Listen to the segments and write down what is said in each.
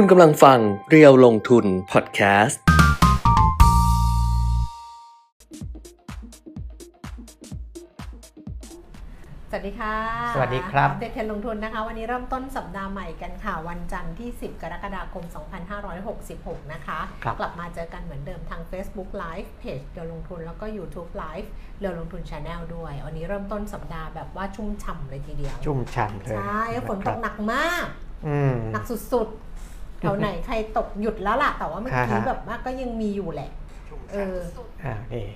คุณกำลังฟังเรียวลงทุนพอดแคสต์ สวัสดีค่ะสวัสดีครับเด็กเทรนด์ลงทุนนะคะ วันนี้เริ่มต้นสัปดาห์ใหม่กันค่ะ วันจันทร์ที่ 10 กรกฎาคม 2566 นะคะ ครับ กลับมาเจอกันเหมือนเดิมทาง Facebook Live เพจเรียวลงทุนแล้วก็ YouTube Live เรียวลงทุน Channel ด้วย วันนี้เริ่มต้นสัปดาห์แบบว่าชุ่มฉ่ำเลยทีเดียว ชุ่มฉ่ำเลยใช่ฝนตกหนักมาก อืมหนักสุดๆแถวไหนใครตกหยุดแล้วล่ะ แต่ว่าเมื่อกี้อ่าฮะแบบว่าก็ยังมีอยู่แหละ เอออ่านี่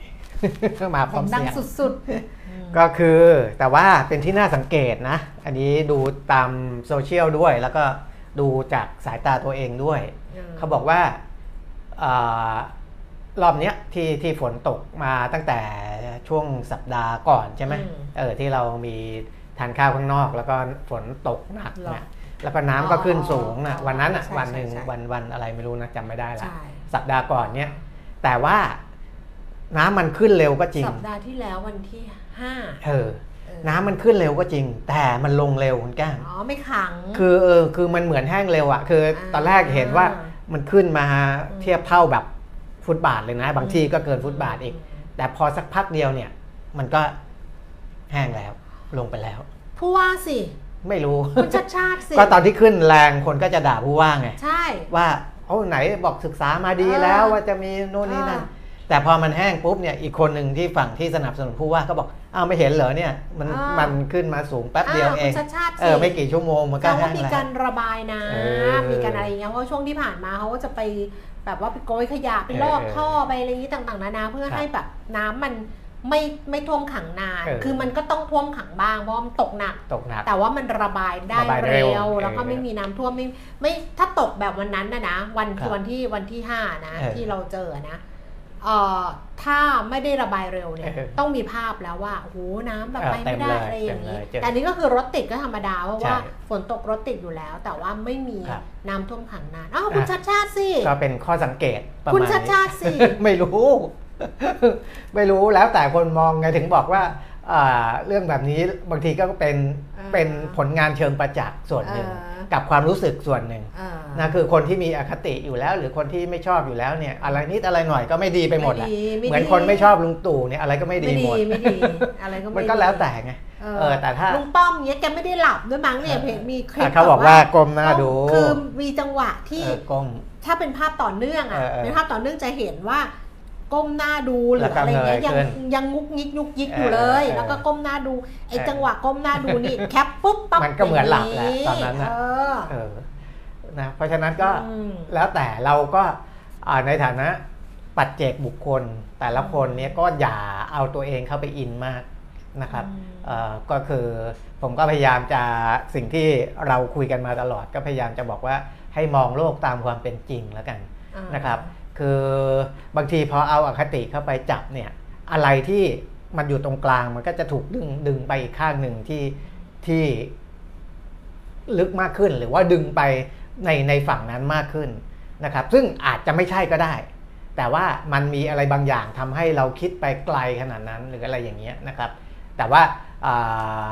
มาพร้อมดังเสียงสุดๆ ก็คือแต่ว่าเป็นที่น่าสังเกตนะ อันนี้ดูตามโซเชียลด้วย แล้วก็ดูจากสายตาตัวเองด้วยอืมเขาบอกว่าอารอบเนี้ยที่ที่ฝนตกมาตั้งแต่ช่วงสัปดาห์ก่อนใช่ไหมอืมเออที่เรามีทานข้าวข้างนอก แล้วก็ฝนตกหนักหรอนะ แล้วก็น้ำก็ขึ้นสูงนะอ๋อวันนั้นอะใช่วันหนึ่งใช่ใช่วันวันอะไรไม่รู้นะจำไม่ได้ละใช่สัปดาห์ก่อนเนี้ยแต่ว่าน้ำมันขึ้นเร็วก็จริง สัปดาห์ที่แล้ววันที่ห้าเออเออ น้ำมันขึ้นเร็วก็จริง แต่มันลงเร็วคุณแก้มอ๋อไม่ขัง คือเออคือมันเหมือนแห้งเร็วอะ่ะ คือตอนแรกเห็นว่ามันขึ้นมาเทียบเท่าแบบฟุตบาทเลยนะ บางที่ก็เกินฟุตบาทอีก แต่พอสักพักเดียวเนี่ย มันก็แห้งแล้วลงไปแล้ว ผู้ว่าสิ ไม่รู้คุณชัดชาติสิก็ตอนที่ขึ้นแรงคนก็จะด่าผู้ว่าไงใช่ว่าโอ้ไหนบอกศึกษามาดีเออแล้วว่าจะมีโน่นนี่นั่นเออแต่พอมันแห้งปุ๊บเนี่ยอีกคนหนึ่งที่ฝั่งที่สนับสนุนผู้ว่าก็บอกอ้าวไม่เห็นเหรอเนี่ยมันเออมันขึ้นมาสูงแป๊บเดียวอ้าเองคุณชัดชาติสิเออไม่กี่ชั่วโมงมันก็เขาแห้ว่างมีแล้วการระบายน้เออำมีการอะไรอย่างเงี้ยเพราะช่วงที่ผ่านมาเขาก็จะไปแบบว่าไปโกยขยะไปลอกเออท่อไปอะไรอย่างงี้ต่างๆนานาเพื่อครับให้แบบน้ำมัน ไม่ไม่ท่วมขังนาน เออคือมันก็ต้องท่วมขังบ้างเพราะว่ามันตกหนัก ตกหนัก แต่ว่ามันระบายได้ระบายเร็เร็วว แล้วก็เออไม่มีน้ำท่วมไม่ไม่ถ้าตกแบบวันนั้นนะนะ วันครับวันที่วันที่ห้านะเออที่เราเจอนะเอ่อถ้าไม่ได้ระบายเร็วเนี่ย เออต้องมีภาพแล้วว่าโอ้โหน้ำแบบเออไปไม่ได้เต็มเลยอะไรอย่างนี้ เต็มเลยเจอแต่อันนี้ก็คือรถติดก็ธรรมดาเพราะว่าใช่ฝนตกรถติดอยู่แล้ว แต่ว่าไม่มีครับน้ำท่วมขังนานอ้าวคุณอะ ชัดชาติสิก็เป็นข้อสังเกตประคุณมาณชัดนี้ชาติสิ ไม่รู้ ไม่รู้แล้วแต่คนมองไงถึงบอกว่าอ่าเรื่องแบบนี้บางทีก็เป็นอ่าเป็นผลงานเชิงประจักษ์ส่วนหนึ่งเออกับความรู้สึกส่วนหนึ่งเออนะคือคนที่มีอคติอยู่แล้ว หรือคนที่ไม่ชอบอยู่แล้วเนี่ย อะไรนิดอะไรหน่อยก็ไม่ดีไปหมดแหละไม่ดีไม่ดีเหมือนคนไม่ชอบลุงตู่เนี่ยอะไรก็ไม่ดีไม่หดีมดไม่ดีอะไรก็ไม่มันก็ดีแล้วแต่ไงเอเออแต่ถ้าลุงป้อมเนี้ยแกไม่ได้หลับด้วยมั้งเนี่ยเห็นมีคลิปอะเขาบอกว่ากลมหน้าดูคือมีจังหวะที่เออก้มถ้าเป็นภาพต่อเนื่องอะเออเออเป็นภาพต่อเนื่องจะเห็นว่า ก้มหน้าดูหรืแล้อวก็อะไรเงี้ยเงยยังขึ้นยังงุกงิกยุกยิกอยู่เลยเออเออแล้วก็ก้มหน้าดูไอ้เออจังหวะก้มหน้าดูนี่แคปปุ๊บปั๊บมันก็เหมือนหลับแหละตอนนั้นน่ะเออเออนะเพราะฉะนั้นก็อืมแล้วแต่เราก็อ่าในฐานะปัจเจกบุคคล แต่ละคนเนี้ยก็อย่าเอาตัวเองเข้าไปอินมากนะครับอืมเอ่อก็คือผมก็พยายามจะสิ่งที่เราคุยกันมาตลอด ก็พยายามจะบอกว่าให้มองโลกตามความเป็นจริงแล้วกันอ่านะครับ คือบางทีพอเอาอาคติเข้าไปจับเนี่ยอะไรที่มันอยู่ตรงกลางมันก็จะถูกดึงดึงไปอีกข้างหนึ่งที่ที่ลึกมากขึ้น หรือว่าดึงไปในในฝั่งนั้นมากขึ้นนะครับ ซึ่งอาจจะไม่ใช่ก็ได้ แต่ว่ามันมีอะไรบางอย่างทำให้เราคิดไปไกลขนาดนั้นหรืออะไรอย่างเงี้ยนะครับ แต่ว่าอ่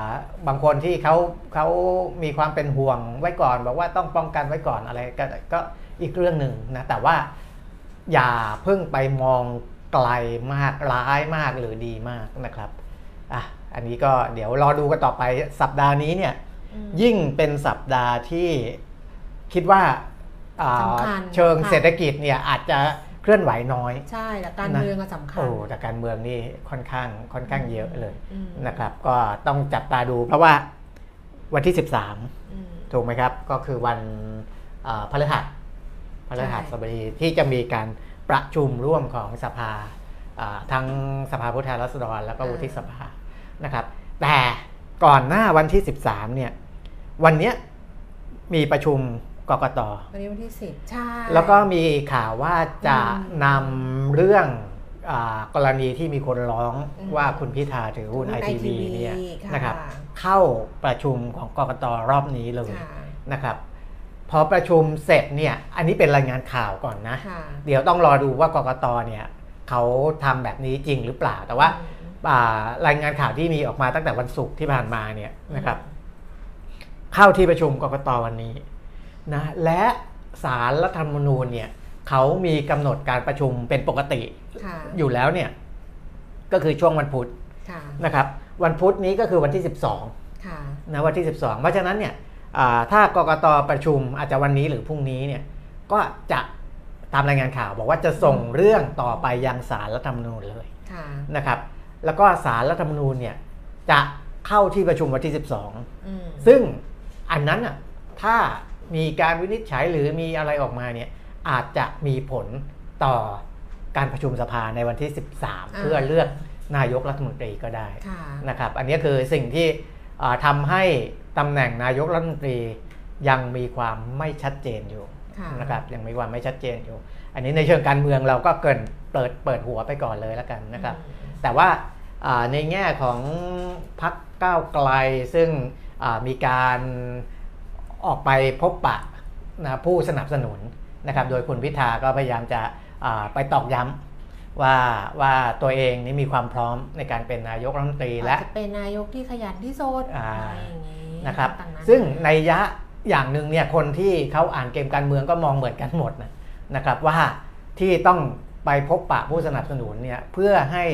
าบางคนที่เขาเขามีความเป็นห่วงไว้ก่อน บอกว่าต้องป้องกันไว้ก่อนอะไรก็ก็อีกเรื่องหนึ่งนะแต่ว่า อย่าเพิ่งไปมองไกลมากร้ายมากหรือดีมากนะครับอะอันนี้ก็เดี๋ยวรอดูกันต่อไปสัปดาห์นี้เนี่ยอืมยิ่งเป็นสัปดาห์ที่คิดว่าอ่าสำคัญเชิงค่ะเศรษฐกิจเนี่ยอาจจะเคลื่อนไหวน้อย ใช่แต่การนะเมืองอะสำคัญโอ้แต่การเมืองนี่ค่อนข้างค่อนข้างเยอะเลยอืมนะครับ ก็ต้องจับตาดูเพราะว่าวันที่ 13อืมถูกไหมครับ ก็คือวันอ่าพฤหัส พฤหัสบดีที่จะมีการประชุมร่วมของสภาอ่าทั้งสภาผู้แทนราษฎร แล้วก็วุฒิสภานะครับ แต่ก่อนหน้าวันที่ 13 เนี่ย วันเนี้ยมีประชุมกกตวันนี้วันที่สิบใช่ แล้วก็มีข่าวว่าจะอืมนำเรื่องอากรณีที่มีคนร้องอืมว่าคุณพิธาถือหุ้นหุ้ไอนทีวี ITV เนี่ยค่ะนะครับ เข้าประชุมของกกตรอบนี้เลยค่ะนะครับ พอประชุมเสร็จเนี่ยอันนี้เป็นรายงานข่าวก่อนนะค่ะเดี๋ยวต้องรอดูว่ากกตเนี่ยเขาทำแบบนี้จริงหรือเปล่า แต่ว่าอืมอ่ารายงานข่าวที่มีออกมาตั้งแต่วันศุกร์ที่ผ่านมาเนี่ยนะครับเข้าที่ประชุมกกตวันนี้นะและสารรัฐธรรมนูญเนี่ยเขามีกำหนดการประชุมเป็นปกติค่ะอยู่แล้วเนี่ยก็คือช่วงวันพุธค่ะนะครับ วันพุธนี้ก็คือวันที่ 12ค่ะนะวันที่ 12 เพราะฉะนั้นเนี่ยอ่า ถ้ากกตประชุมอาจจะวันนี้หรือพรุ่งนี้เนี่ยก็จะตามรายงานข่าวบอกว่าจะส่งเรื่องต่อไปยังสารรัฐธรรมนูญเลยค่ะนะครับแล้วก็สารรัฐธรรมนูญเนี่ยจะเข้าที่ประชุมวันที่ 12อืมซึ่งอันนั้นอะถ้ามีการวินิจฉัยหรือมีอะไรออกมาเนี่ยอาจจะมีผลต่อการประชุมสภาในวันที่ 13 เพื่อเลือกนายกรัฐมนตรีก็ได้ค่ะนะครับ อันนี้คือสิ่งที่อ่า ทำให้ตำแหน่งนายกรัฐมนตรียังมีความไม่ชัดเจนอยู่ค่ะนะครับยังมีความไม่ชัดเจนอยู่ อันนี้ในเชิงการเมืองเราก็เกรินเปิดเปิดหัวไปก่อนเลยแล้วกันนะครับ แต่ว่าอ่าในแง่ของพรรคก้าวไกลซึ่งอ่ามีการออกไปพบปะนะผู้สนับสนุนนะครับ โดยคุณพิธาก็พยายามจะอ่าไปตอกย้ำ ว่าว่าตัวเองนี่มีความพร้อมในการเป็นนายกรัฐมนตรีและอาจจะเป็นนายกที่ขยันที่สุดอ่าอะไรอย่างนี้นะครับต่างๆซึ่งในยะอย่างหนึ่งเนี่ยคนที่เขาอ่านเกมการเมืองก็มองเหมือนกันหมดนะนะครับว่าที่ต้องไปพบปะผู้สนับสนุนเนี่ยเพื่อให้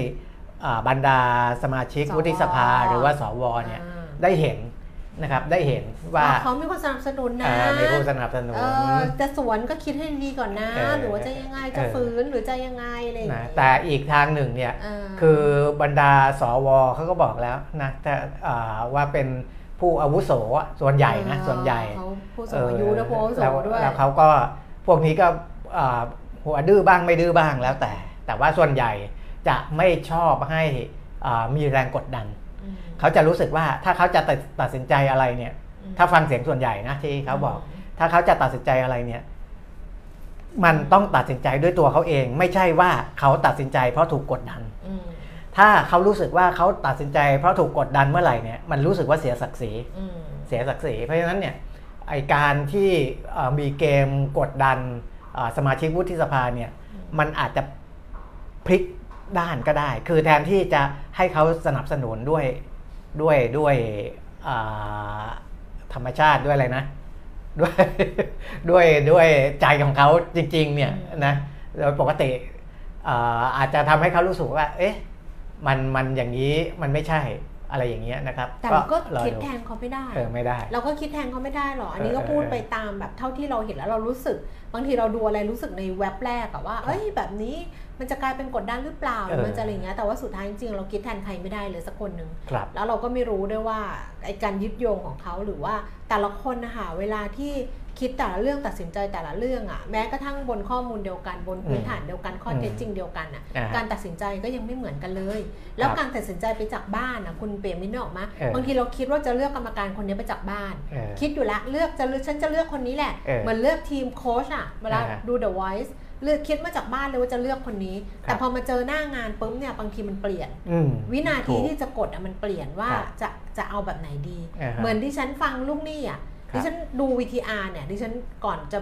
อ่าบรรดาสมาชิกสววุฒิสภาหรือว่าสวเนี่ยอ่าได้เห็น นะครับได้เห็นว่าว่าเขามีคนสนับสนุนนะเอ่อมีผู้สนับสนุนเออจะสวนก็คิดให้ดีก่อนนะเออหรือว่าจะยังไงจะเออฝืนหรือจะยังไงอะไรอย่างนะงี้แต่อีกทางหนึ่งเนี่ยเออคือบรรดาสวเขาก็บอกแล้วนะแต่อ่าว่าเป็นผู้อาวุโสอะส่วนใหญ่นะส่วนใหญ่เขาผู้สูงอายุและผู้อาวุโสแล้วด้วยแล้วเขาก็พวกนี้ก็อ่าหัวดื้อบ้างไม่ดื้อบ้างแล้วแต่ แต่ว่าส่วนใหญ่จะไม่ชอบให้อ่ามีแรงกดดันอืม เขาจะรู้สึกว่าถ้าเขาจะตัดตัดสินใจอะไรเนี่ยอืมถ้าฟังเสียงส่วนใหญ่นะที่เขาบอก ถ้าเขาจะตัดสินใจอะไรเนี่ย มันต้องตัดสินใจด้วยตัวเขาเอง ไม่ใช่ว่าเขาตัดสินใจเพราะถูกกดดันอืมถ้าเขารู้สึกว่าเขาตัดสินใจเพราะถูกกดดันเมื่อไหร่เนี่ยมันรู้สึกว่าเสียศักดิ์ศรีอืมเสียศักดิ์ศรีเพราะฉะนั้นเนี่ยไอการที่เอ่อมีเกมกดดันเอ่อสมาชิกวุฒิสภาเนี่ยมันอาจจะพลิกด้านก็ได้ คือแทนที่จะให้เขาสนับสนุนด้วย ด้วยด้วยอ่าธรรมชาติด้วยอะไรนะ ด้วยด้วยด้วยใจของเขาจริง ๆ เนี่ยนะโดยปกติอ่าอาจจะทำให้เขารู้สึกว่า เอ๊ะมันมันอย่างนี้มันไม่ใช่อะไรอย่างเงี้ยนะครับ แต่เราก็รอคิดดูแทนเขาไม่ได้เออไม่ได้ เราก็คิดแทนเขาไม่ได้หรอกอันนี้ก็เออพูดเออไปตามแบบเท่าที่เราเห็นแล้วเรารู้สึก บางทีเราดูอะไรรู้สึกในแว็บแรกอะว่า เอ้ยแบบนี้ มันจะกลายเป็นกดดันหรือเปล่าหรือเออมันจะอะไรอย่างเงี้ยแต่ว่าสุดท้ายจริงๆเราคิดแทนใครไม่ได้เลยสักคนหนึ่งครับแล้วเราก็ไม่รู้ด้วยว่าไอการยึดโยงของเขาหรือว่าแต่ละคนนะคะเวลาที่คิดแต่ละเรื่องตัดสินใจแต่ละเรื่องอะแม้กระทั่งบนข้อมูลเดียวกันบนพื้นฐานเดียวกันข้อเท็จจริงเดียวกันอะอ่าการตัดสินใจก็ยังไม่เหมือนกันเลย แล้วครับการตัดสินใจไปจากบ้านอะคุณเปรมมินกออกมาเออบางทีเราคิดว่าจะเลือกกรรมการคนนี้ไปจากบ้านเออคิดอยู่แล้วเลือกจะเลือกฉันจะเลือกคนนี้แหละเออเหมือนเลือกทีมโค้ชอะเวลาอ่าดู The Voice เลือกคิดมาจากบ้านเลยว่าจะเลือกคนนี้ครับแต่พอมาเจอหน้างานปุ๊บเนี่ยบางทีมันเปลี่ยนอืมวินาทีถูกที่จะกดอะมันเปลี่ยนว่าครับจะจะเอาแบบไหนดีอ่าฮะเหมือนที่ฉันฟังลูกหนี้อะครับที่ฉันดู VTR เนี่ยที่ฉันก่อนจะ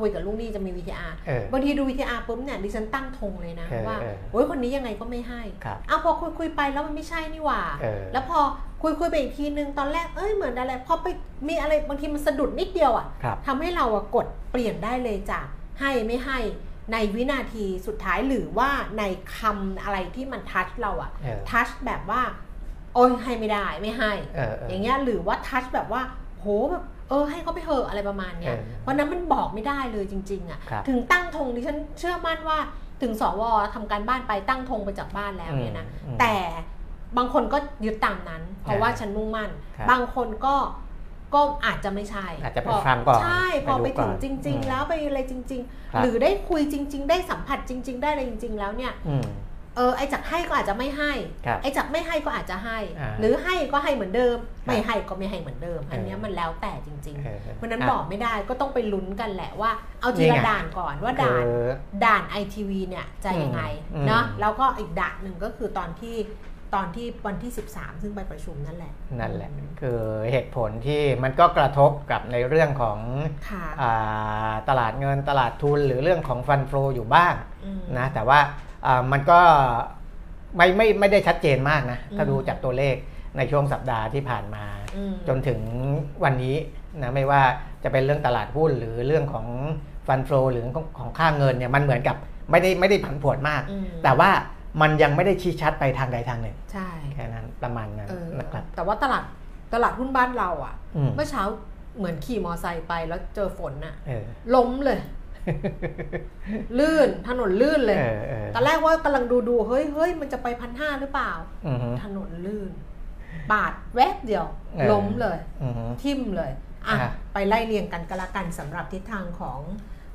คุยกับลูกหนี้จะมี VTR เออบางทีดู VTR ปุ๊บเนี่ยดิฉันตั้งธงเลยนะเออว่าเออโอ้ยคนนี้ยังไงก็ไม่ให้ครับเอาพอคุยคุยไปแล้วมันไม่ใช่นี่หว่าเออแล้วพอคุยคุยไปอีกทีนึงตอนแรกเอ้ยเหมือนอะไรพอไปมีอะไรบางทีมันสะดุดนิดเดียวอะครับทำให้เราอะกดเปลี่ยนได้เลยจากให้ไม่ให้ ในวินาทีสุดท้ายหรือว่าในคำอะไรที่มันทัชเราอะเออทัชแบบว่า โอ้ยให้ไม่ได้ไม่ให้เออเอออย่างเงี้ยหรือว่าทัชแบบว่าโหแบบเออให้เขาไปเถอะอะไรประมาณเนี้ยเออเพราะนั้นมันบอกไม่ได้เลยจริง ๆอะครับถึงตั้งธงดิฉันเชื่อมั่นว่าถึงสวทำการบ้านไปตั้งธงไปจากบ้านแล้วเนี่ยนะอืมแต่บางคนก็ยึดตามนั้น เพราะว่าอ่าฉันมุ่งมั่นครับบางคนก็ ก็อาจจะไม่ใช่อาจจะไปพฟังก่อนใช่พอไปไปดูถึงก่อนจริงอืมๆแล้วไปอะไรจริงครับๆหรือได้คุยจริง ๆ ได้สัมผัสจริง ๆ ได้อะไรจริง ๆ แล้วเนี่ยอืมเออไอจากให้ก็อาจจะไม่ให้ครับไอจากไม่ให้ก็อาจจะให้อ่าหรือให้ก็ให้เหมือนเดิมครับไม่ให้ก็ไม่ให้เหมือนเดิม อันเนี้ยเออมันแล้วแต่จริงเออๆเพราะฉะนั้นอะบอกไม่ได้ก็ต้องไปลุ้นกันแหละว่า เอาทีนี่ละไงด่านก่อนว่าคืด่านอด่านไอทีวีเนี่ยจะยังไงอืมเนาะแล้วก็อีกด่านหนึ่งก็คือตอนที่ ตอนที่วันที่ 13 ซึ่งไปประชุมนั่นแหละ นั่นแหละ คือเหตุผลที่มันก็กระทบกับในเรื่องของค่ะอ่าตลาดเงินตลาดทุนหรือเรื่องของฟันโฟอยู่บ้างอืมนะแต่ว่าอ่ามันก็ไม่ไม่ไม่ได้ชัดเจนมากนะ ถ้าอืมดูจากตัวเลขในช่วงสัปดาห์ที่ผ่านมาอืมจนถึงวันนี้นะไม่ว่าจะเป็นเรื่องตลาดหุ้นหรือเรื่องของฟันโฟหรือของของค่าเงินเนี่ยมันเหมือนกับไม่ได้ไม่ได้ผันผวนมากอืมแต่ว่า มันยังไม่ได้ชี้ชัดไปทางใดทางหนึ่งใช่แค่นั้นประมาณนั้นเออนะครับแต่ว่าตลาดตลาดหุ้นบ้านเราอะอืมเมื่อเช้าเหมือนขี่มอไซค์ไปแล้วเจอฝนน่ะเออล้มเลย ลื่นถนนลื่นเลยเออเออตอนแรกว่ากำลังดูดูๆเฮ้ยเฮ้ยมันจะไปพันห้าหรือเปล่าอือฮึถนนลื่นปาดแวบเดียวเออล้มเลยอือฮึทิ่มเลยอะอะไปไล่เรียงกันก็แล้วกันสำหรับทิศทางของ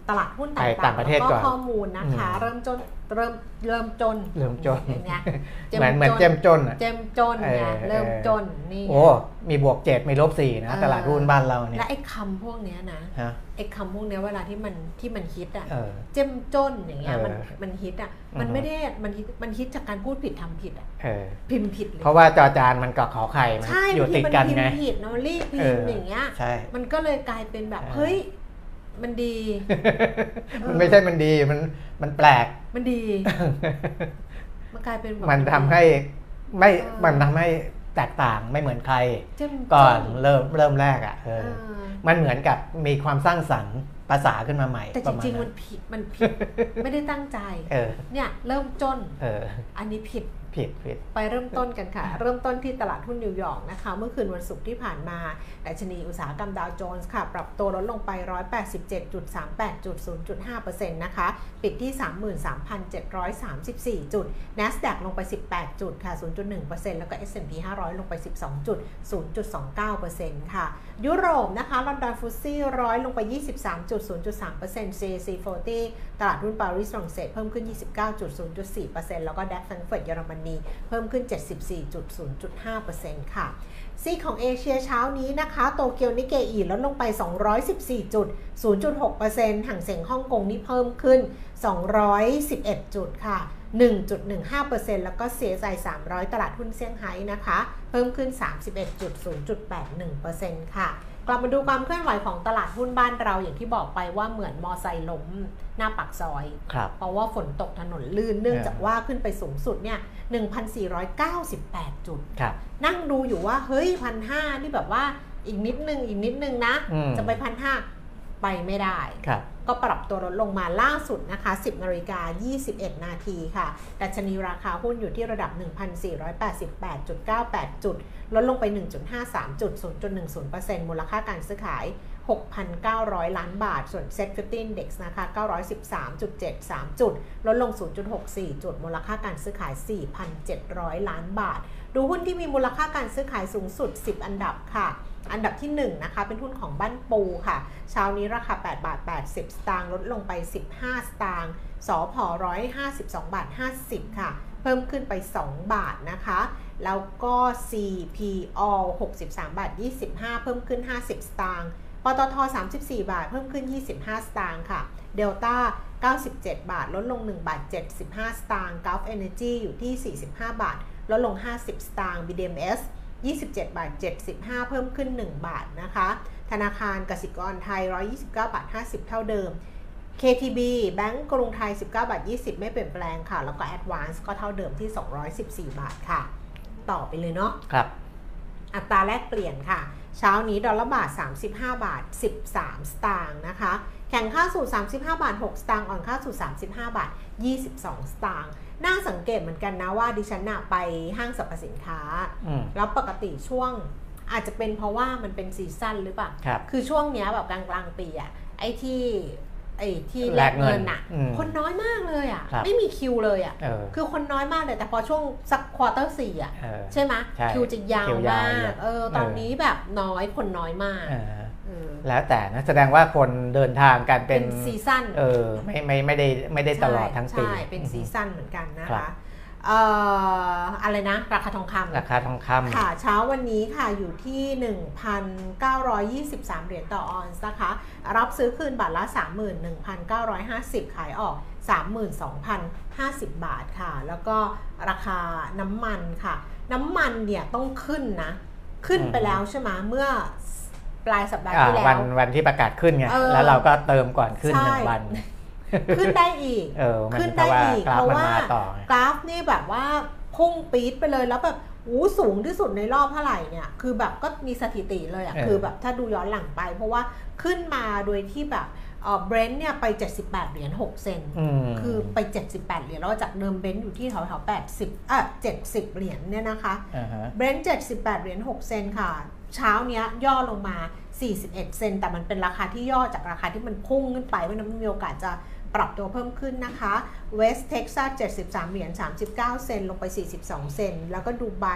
ตลาดหุ้นต่าไปงๆต่างประเทศแล้วก่ก็อนข้อมูลนะคะอืมเริ่มจนเริ่มเริ่มจนเริ่มจนอย่างเงี้ยเหมือนเหมือนเจมจนอะเจมจนไงเออเริ่มเออจนนี่โอ้มีบวกเจ็ดมีลบสี่นะเออตลาดหุ้นบ้านเราเนี่ยและไอ้คำพวกเนี้ยนะฮะไอ้คำพวกเนี้ยเวลาที่มันที่มันฮิตอะเออเจมจนอย่างเงี้ยเออมันมันฮิตอะมันอือฮึไม่ได้มันฮิตมันฮิตจากการพูดผิดทำผิดอะเออพิมพ์ผิดเลยเพราะว่าจอจานมันกับขอไข่มันใช่อยู่บางติทีดมันกันพิมไงพ์ผิดเนาะรีบพิเอมอพ์อย่างเงี้ยใช่มันก็เลยกลายเป็นแบบเออเฮ้ย มันดี มันไม่ใช่มันดีมันมันแปลก มันดี มันกลายเป็นแบบมันทำให้ไม่เออมันทำให้แตกต่างไม่เหมือนใครเจ้มก่อนจ้เริ่มเริ่มแรกอะเอเอออ มันเหมือนกับมีความสร้างสรรค์ภาษาขึ้นมาใหม่ แต่ปจระมาณริงๆนั้มันนผิดมันผิด ไม่ได้ตั้งใจเออเนี่ยเริ่มจนเอออันนี้ผิด ผิดผิดไปเริ่มต้นกันค่ะ เริ่มต้นที่ตลาดหุ้นนิวยอร์กนะคะเมื่อคืนวันศุกร์ที่ผ่านมาดัชนีอุตสาหกรรมดาวโจนส์ค่ะ ปรับตัวลดลงไป 187.38จุด0.5%นะคะปิดที่ 33,734 จุด NASDAQ ลงไป 18 จุดค่ะ 0.1%แล้วก็ S&P 500 ลงไป 12 จุด 0.29%ค่ะ ยุโรปนะคะลอนดอนฟุตซี่ร้อยลงไป 23.0.3% CAC 40 ตลาดหุ้นปารีสฝรั่งเศสเพิ่มขึ้น 29.0.4%แล้วก็ดัคแฟรงเฟิร์ตเยอรมนี เพิ่มขึ้น 74.0.5%ค่ะ ซีของเอเชียเช้านี้นะคะโตเกียวนิเกอีลดลงไป 214จุด0.6%ห่างเสียงฮ่องกงนี่เพิ่มขึ้น 211 จุดค่ะ 1.15%แล้วก็ CSI 300 ตลาดหุ้นเซี่ยงไฮ้นะคะ เพิ่มขึ้น 31.0.81%ค่ะ กลับมาดูความเคลื่อนไหวของตลาดหุ้นบ้านเราอย่างที่บอกไปว่าเหมือนมอไซค์ล้มหน้าปากซอยครับเพราะว่าฝนตกถนนลื่นเนื่องเออจากว่าขึ้นไปสูงสุดเนี่ย 1,498 จุดครับนั่งดูอยู่ว่าเฮ้ยพันห้านี่แบบว่าอีกนิดนึงอีกนิดนึงนะอืมจะไปพันห้า ไปไม่ได้ครับก็ปรับตัวลดลงมาล่าสุดนะคะ 10นาฬิกา21 นาทีค่ะดัชนีราคาหุ้นอยู่ที่ระดับ 1,488.98 จุด ลดลงไป 1.53 จุด 0.10%มูลค่าการซื้อขาย 6,900 ล้านบาท ส่วน Set 50 Index นะคะ 913.73 จุด ลดลง 0.64 จุด มูลค่าการซื้อขาย 4,700 ล้านบาท ดูหุ้นที่มีมูลค่าการซื้อขายสูงสุด 10 อันดับค่ะ อันดับที่1นะคะเป็นหุ้นของบ้านปูค่ะเช้านี้ราคา 8 บาท 80 สตางค์ลดลงไป 15 สตางค์สอพอ152 บาท 50 ค่ะ เพิ่มขึ้นไป 2 บาทนะคะ แล้วก็ CPO 63 บาท 25 เพิ่มขึ้น 50 สตางค์ปตท 34 บาท เพิ่มขึ้น 25 สตางค์ค่ะเดลต้า97 บาท ลดลง 1 บาท 75 สตางค์ Gulf Energy อยู่ที่ 45 บาท ลดลง 50 สตางค์ BDMs 27 บาท 75 เพิ่มขึ้น 1 บาทนะคะ ธนาคารกสิกรไทย 129 บาท 50 เท่าเดิม KTB แบงก์กรุงไทย 19 บาท 20 ไม่เปลี่ยนแปลงค่ะ แล้วก็ Advance ก็เท่าเดิมที่ 214 บาทค่ะ ต่อไปเลยเนาะครับ อัตราแลกเปลี่ยนค่ะ เช้านี้ดอลลาร์บาท 35 บาท 13 สตางค์นะคะ แข่งค่าสู่35 บาท 6 สตางค์อ่อนค่าสู่35 บาท 22 สตางค์ น่าสังเกตเหมือนกันนะว่าดิฉันน่ะไปห้างสรรพสินค้าอืมแล้วปกติช่วงอาจจะเป็นเพราะว่ามันเป็นซีซั่นหรือเปล่าครับคือช่วงเนี้ยแบบกลางกลางๆปีอะไอ้ที่ไอ้ที่แลกเงินอะอืมคนน้อยมากเลยอะครับไม่มีคิวเลยอะเออคือคนน้อยมากเลย แต่พอช่วงสัก quarter สี่อะเออใช่ไหมใช่คิวจะยาวคิวยาวมากเลยเออตอนเออนี้แบบน้อยคนน้อยมากเออเออ แล้วแต่นะแสดงว่าคนเดินทางกันเป็เป็นน season เออไม่ไม่ไม่ได้ไม่ได้ตลอดทั้งปีใช่เป็น seasonั่นเหมือนกันนะครัคะบเอ่ออะไรนะ ราคาทองคำราคาทองคำค่ะเช้าวันนี้ค่ะอยู่ที่ 1,923 เหรียญต่อออนซ์นะคะ รับซื้อคืนบาทละ 31,950 ขายออก 32,050 บาทค่ะ แล้วก็ราคาน้ำมันค่ะ น้ำมันเนี่ยต้องขึ้นนะ ขึ้นไปอืมแล้วใช่ไหมเมื่อ ปลายสัปดาห์อ่าที่แล้วันววันที่ประกาศขึ้นไงเออแล้วเราก็เติมก่อนขึ้นหนึ่งใช่วัน ขึ้นได้อีกเออมันขึ้นเพได้ราะว่าอีกกราเพฟราะมันว่ามาต่อไงกราฟนี่แบบว่าพุ่งปี๊ดไปเลยแล้วแบบอู้สูงที่สุดในรอบเท่าไหร่เนี่ย คือแบบก็มีสถิติเลยอะเออคือแบบถ้าดูย้อนหลังไป เพราะว่าขึ้นมาโดยที่แบบเออ Brent เนี่ยไป 78 เหรียญ 6 เซนต์อืมคือไป 78 เหรียญ แล้วจากเดิม Brent อยู่ที่แถวแถวๆ80อะ70 เหรียญเนี่ยนะคะอ่าฮะ Brent 78 เหรียญ 6 เซนต์ค่ะ เช้าเนี้ยย่อลงมา 41 เซนต์แต่มันเป็นราคาที่ย่อจากราคาที่มันพุ่งขึ้นไปเพราะฉะนั้นมันมีโอกาสจะปรับตัวเพิ่มขึ้นนะคะ West Texas 73 เหรียญ 39 เซนต์ลงไป 42 เซนต์แล้วก็ดูไบ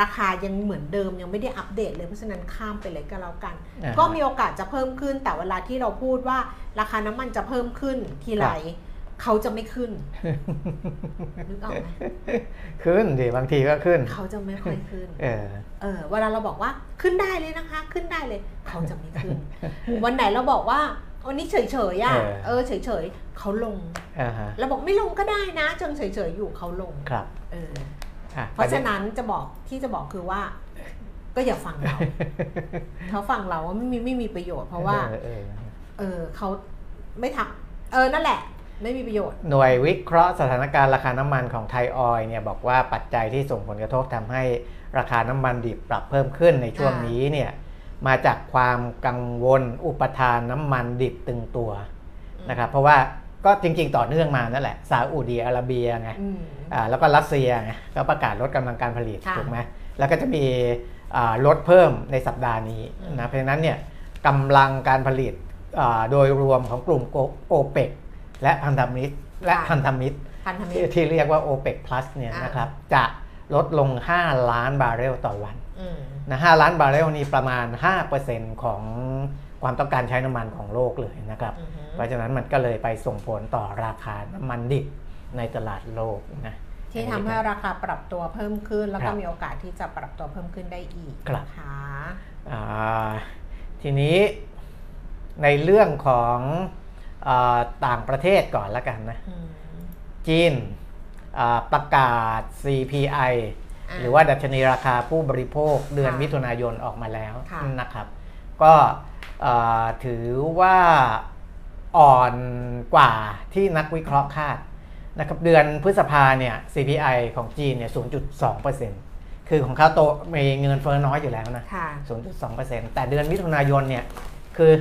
ราคายังเหมือนเดิมยังไม่ได้อัปเดตเลยเพราะฉะนั้นข้ามไปเลยก็แล้วกันอ่าฮะก็มีโอกาสจะเพิ่มขึ้นแต่เวลาที่เราพูดว่าราคาน้ำมันจะเพิ่มขึ้นทีไร เขาจะไม่ขึ้นนึกออกไหมขึ้นดิบางทีก็ขึ้น เขาจะไม่ค่อยขึ้น เออ เออเวลาเราบอกว่าขึ้นได้เลยนะคะ ขึ้นได้เลย เขาจะไม่ขึ้น วันไหนเราบอกว่าวันนี้เฉยๆอะเออเออเฉยๆเขาลงอ่าฮะเราบอกไม่ลงก็ได้นะจนเฉยๆอยู่เขาลงครับ เอออะเพราะฉะนั้นจะบอกที่จะบอกคือว่า ก็อย่าฟังเราเขาฟังเราว่าไม่มีไม่มีประโยชน์ เพราะว่าออเออเออเขาไม่ทัก เออนั่นแหละ ไม่มีประโยชน์ หน่วยวิเคราะห์สถานการณ์ราคาน้ำมันของไทยออยล์เนี่ยบอกว่าปัจจัยที่ส่งผลกระทบทำให้ราคาน้ำมันดิบปรับเพิ่มขึ้นในช่วงอ่านี้นี้เนี่ยมาจากความกังวลอุปทานน้ำมันดิบตึงตัวนะครับเพราะว่าก็จริง ๆ ต่อเนื่องมานั่นแหละซาอุดีอาระเบียไงอืมอ่าแล้วก็รัสเซียไงก็ประกาศลดกำลังการผลิตค่ะถูกไหมแล้วก็จะมีอ่าลดเพิ่มในสัปดาห์นี้อืมนะเพราะฉะนั้นเนี่ยกำลังการผลิตอ่าโดยรวมของกลุ่มโอเปก และพันธมิตรและพันธมิตรพันธมิที่ตรที่เรียกว่า OPEC Plus เนี่ยอ่านนะครับจะลดลง 5 ล้านบาร์เรลต่อวันอืมนะ5ล้านบาร์เรลนี่ประมาณ 5%ของความต้องการใช้น้ำมันของโลกเลยนะครับอือฮึเพราะฉะนั้นมันก็เลยไปส่งผลต่อราคาน้ำมันดิบในตลาดโลกนะที่ทำให้ราคาปรับตัวเพิ่มขึ้น แล้วคก็รับมีโอกาสที่จะปรับตัวเพิ่มขึ้นได้อีกครับนะคะอ่าทีนี้ในเรื่องของอา ต่างประเทศก่อนละกันนะอืมจีนอ่าประกาศ CPI อ่าหรือว่าดัชนีราคาผู้บริโภคเดือนค่ะมิถุนายนออกมาแล้วค่ะนะครับ ก็เอ่อถือว่าอ่อนกว่าที่นักวิเคราะห์คาดนะครับเดือนพฤษภาเนี่ย CPI ของจีนเนี่ย 0.2%คือของเขาโตมีเงินเฟ้อน้อยอยู่แล้วนะค่ะ0.2%แต่เดือนมิถุนายนเนี่ย คือ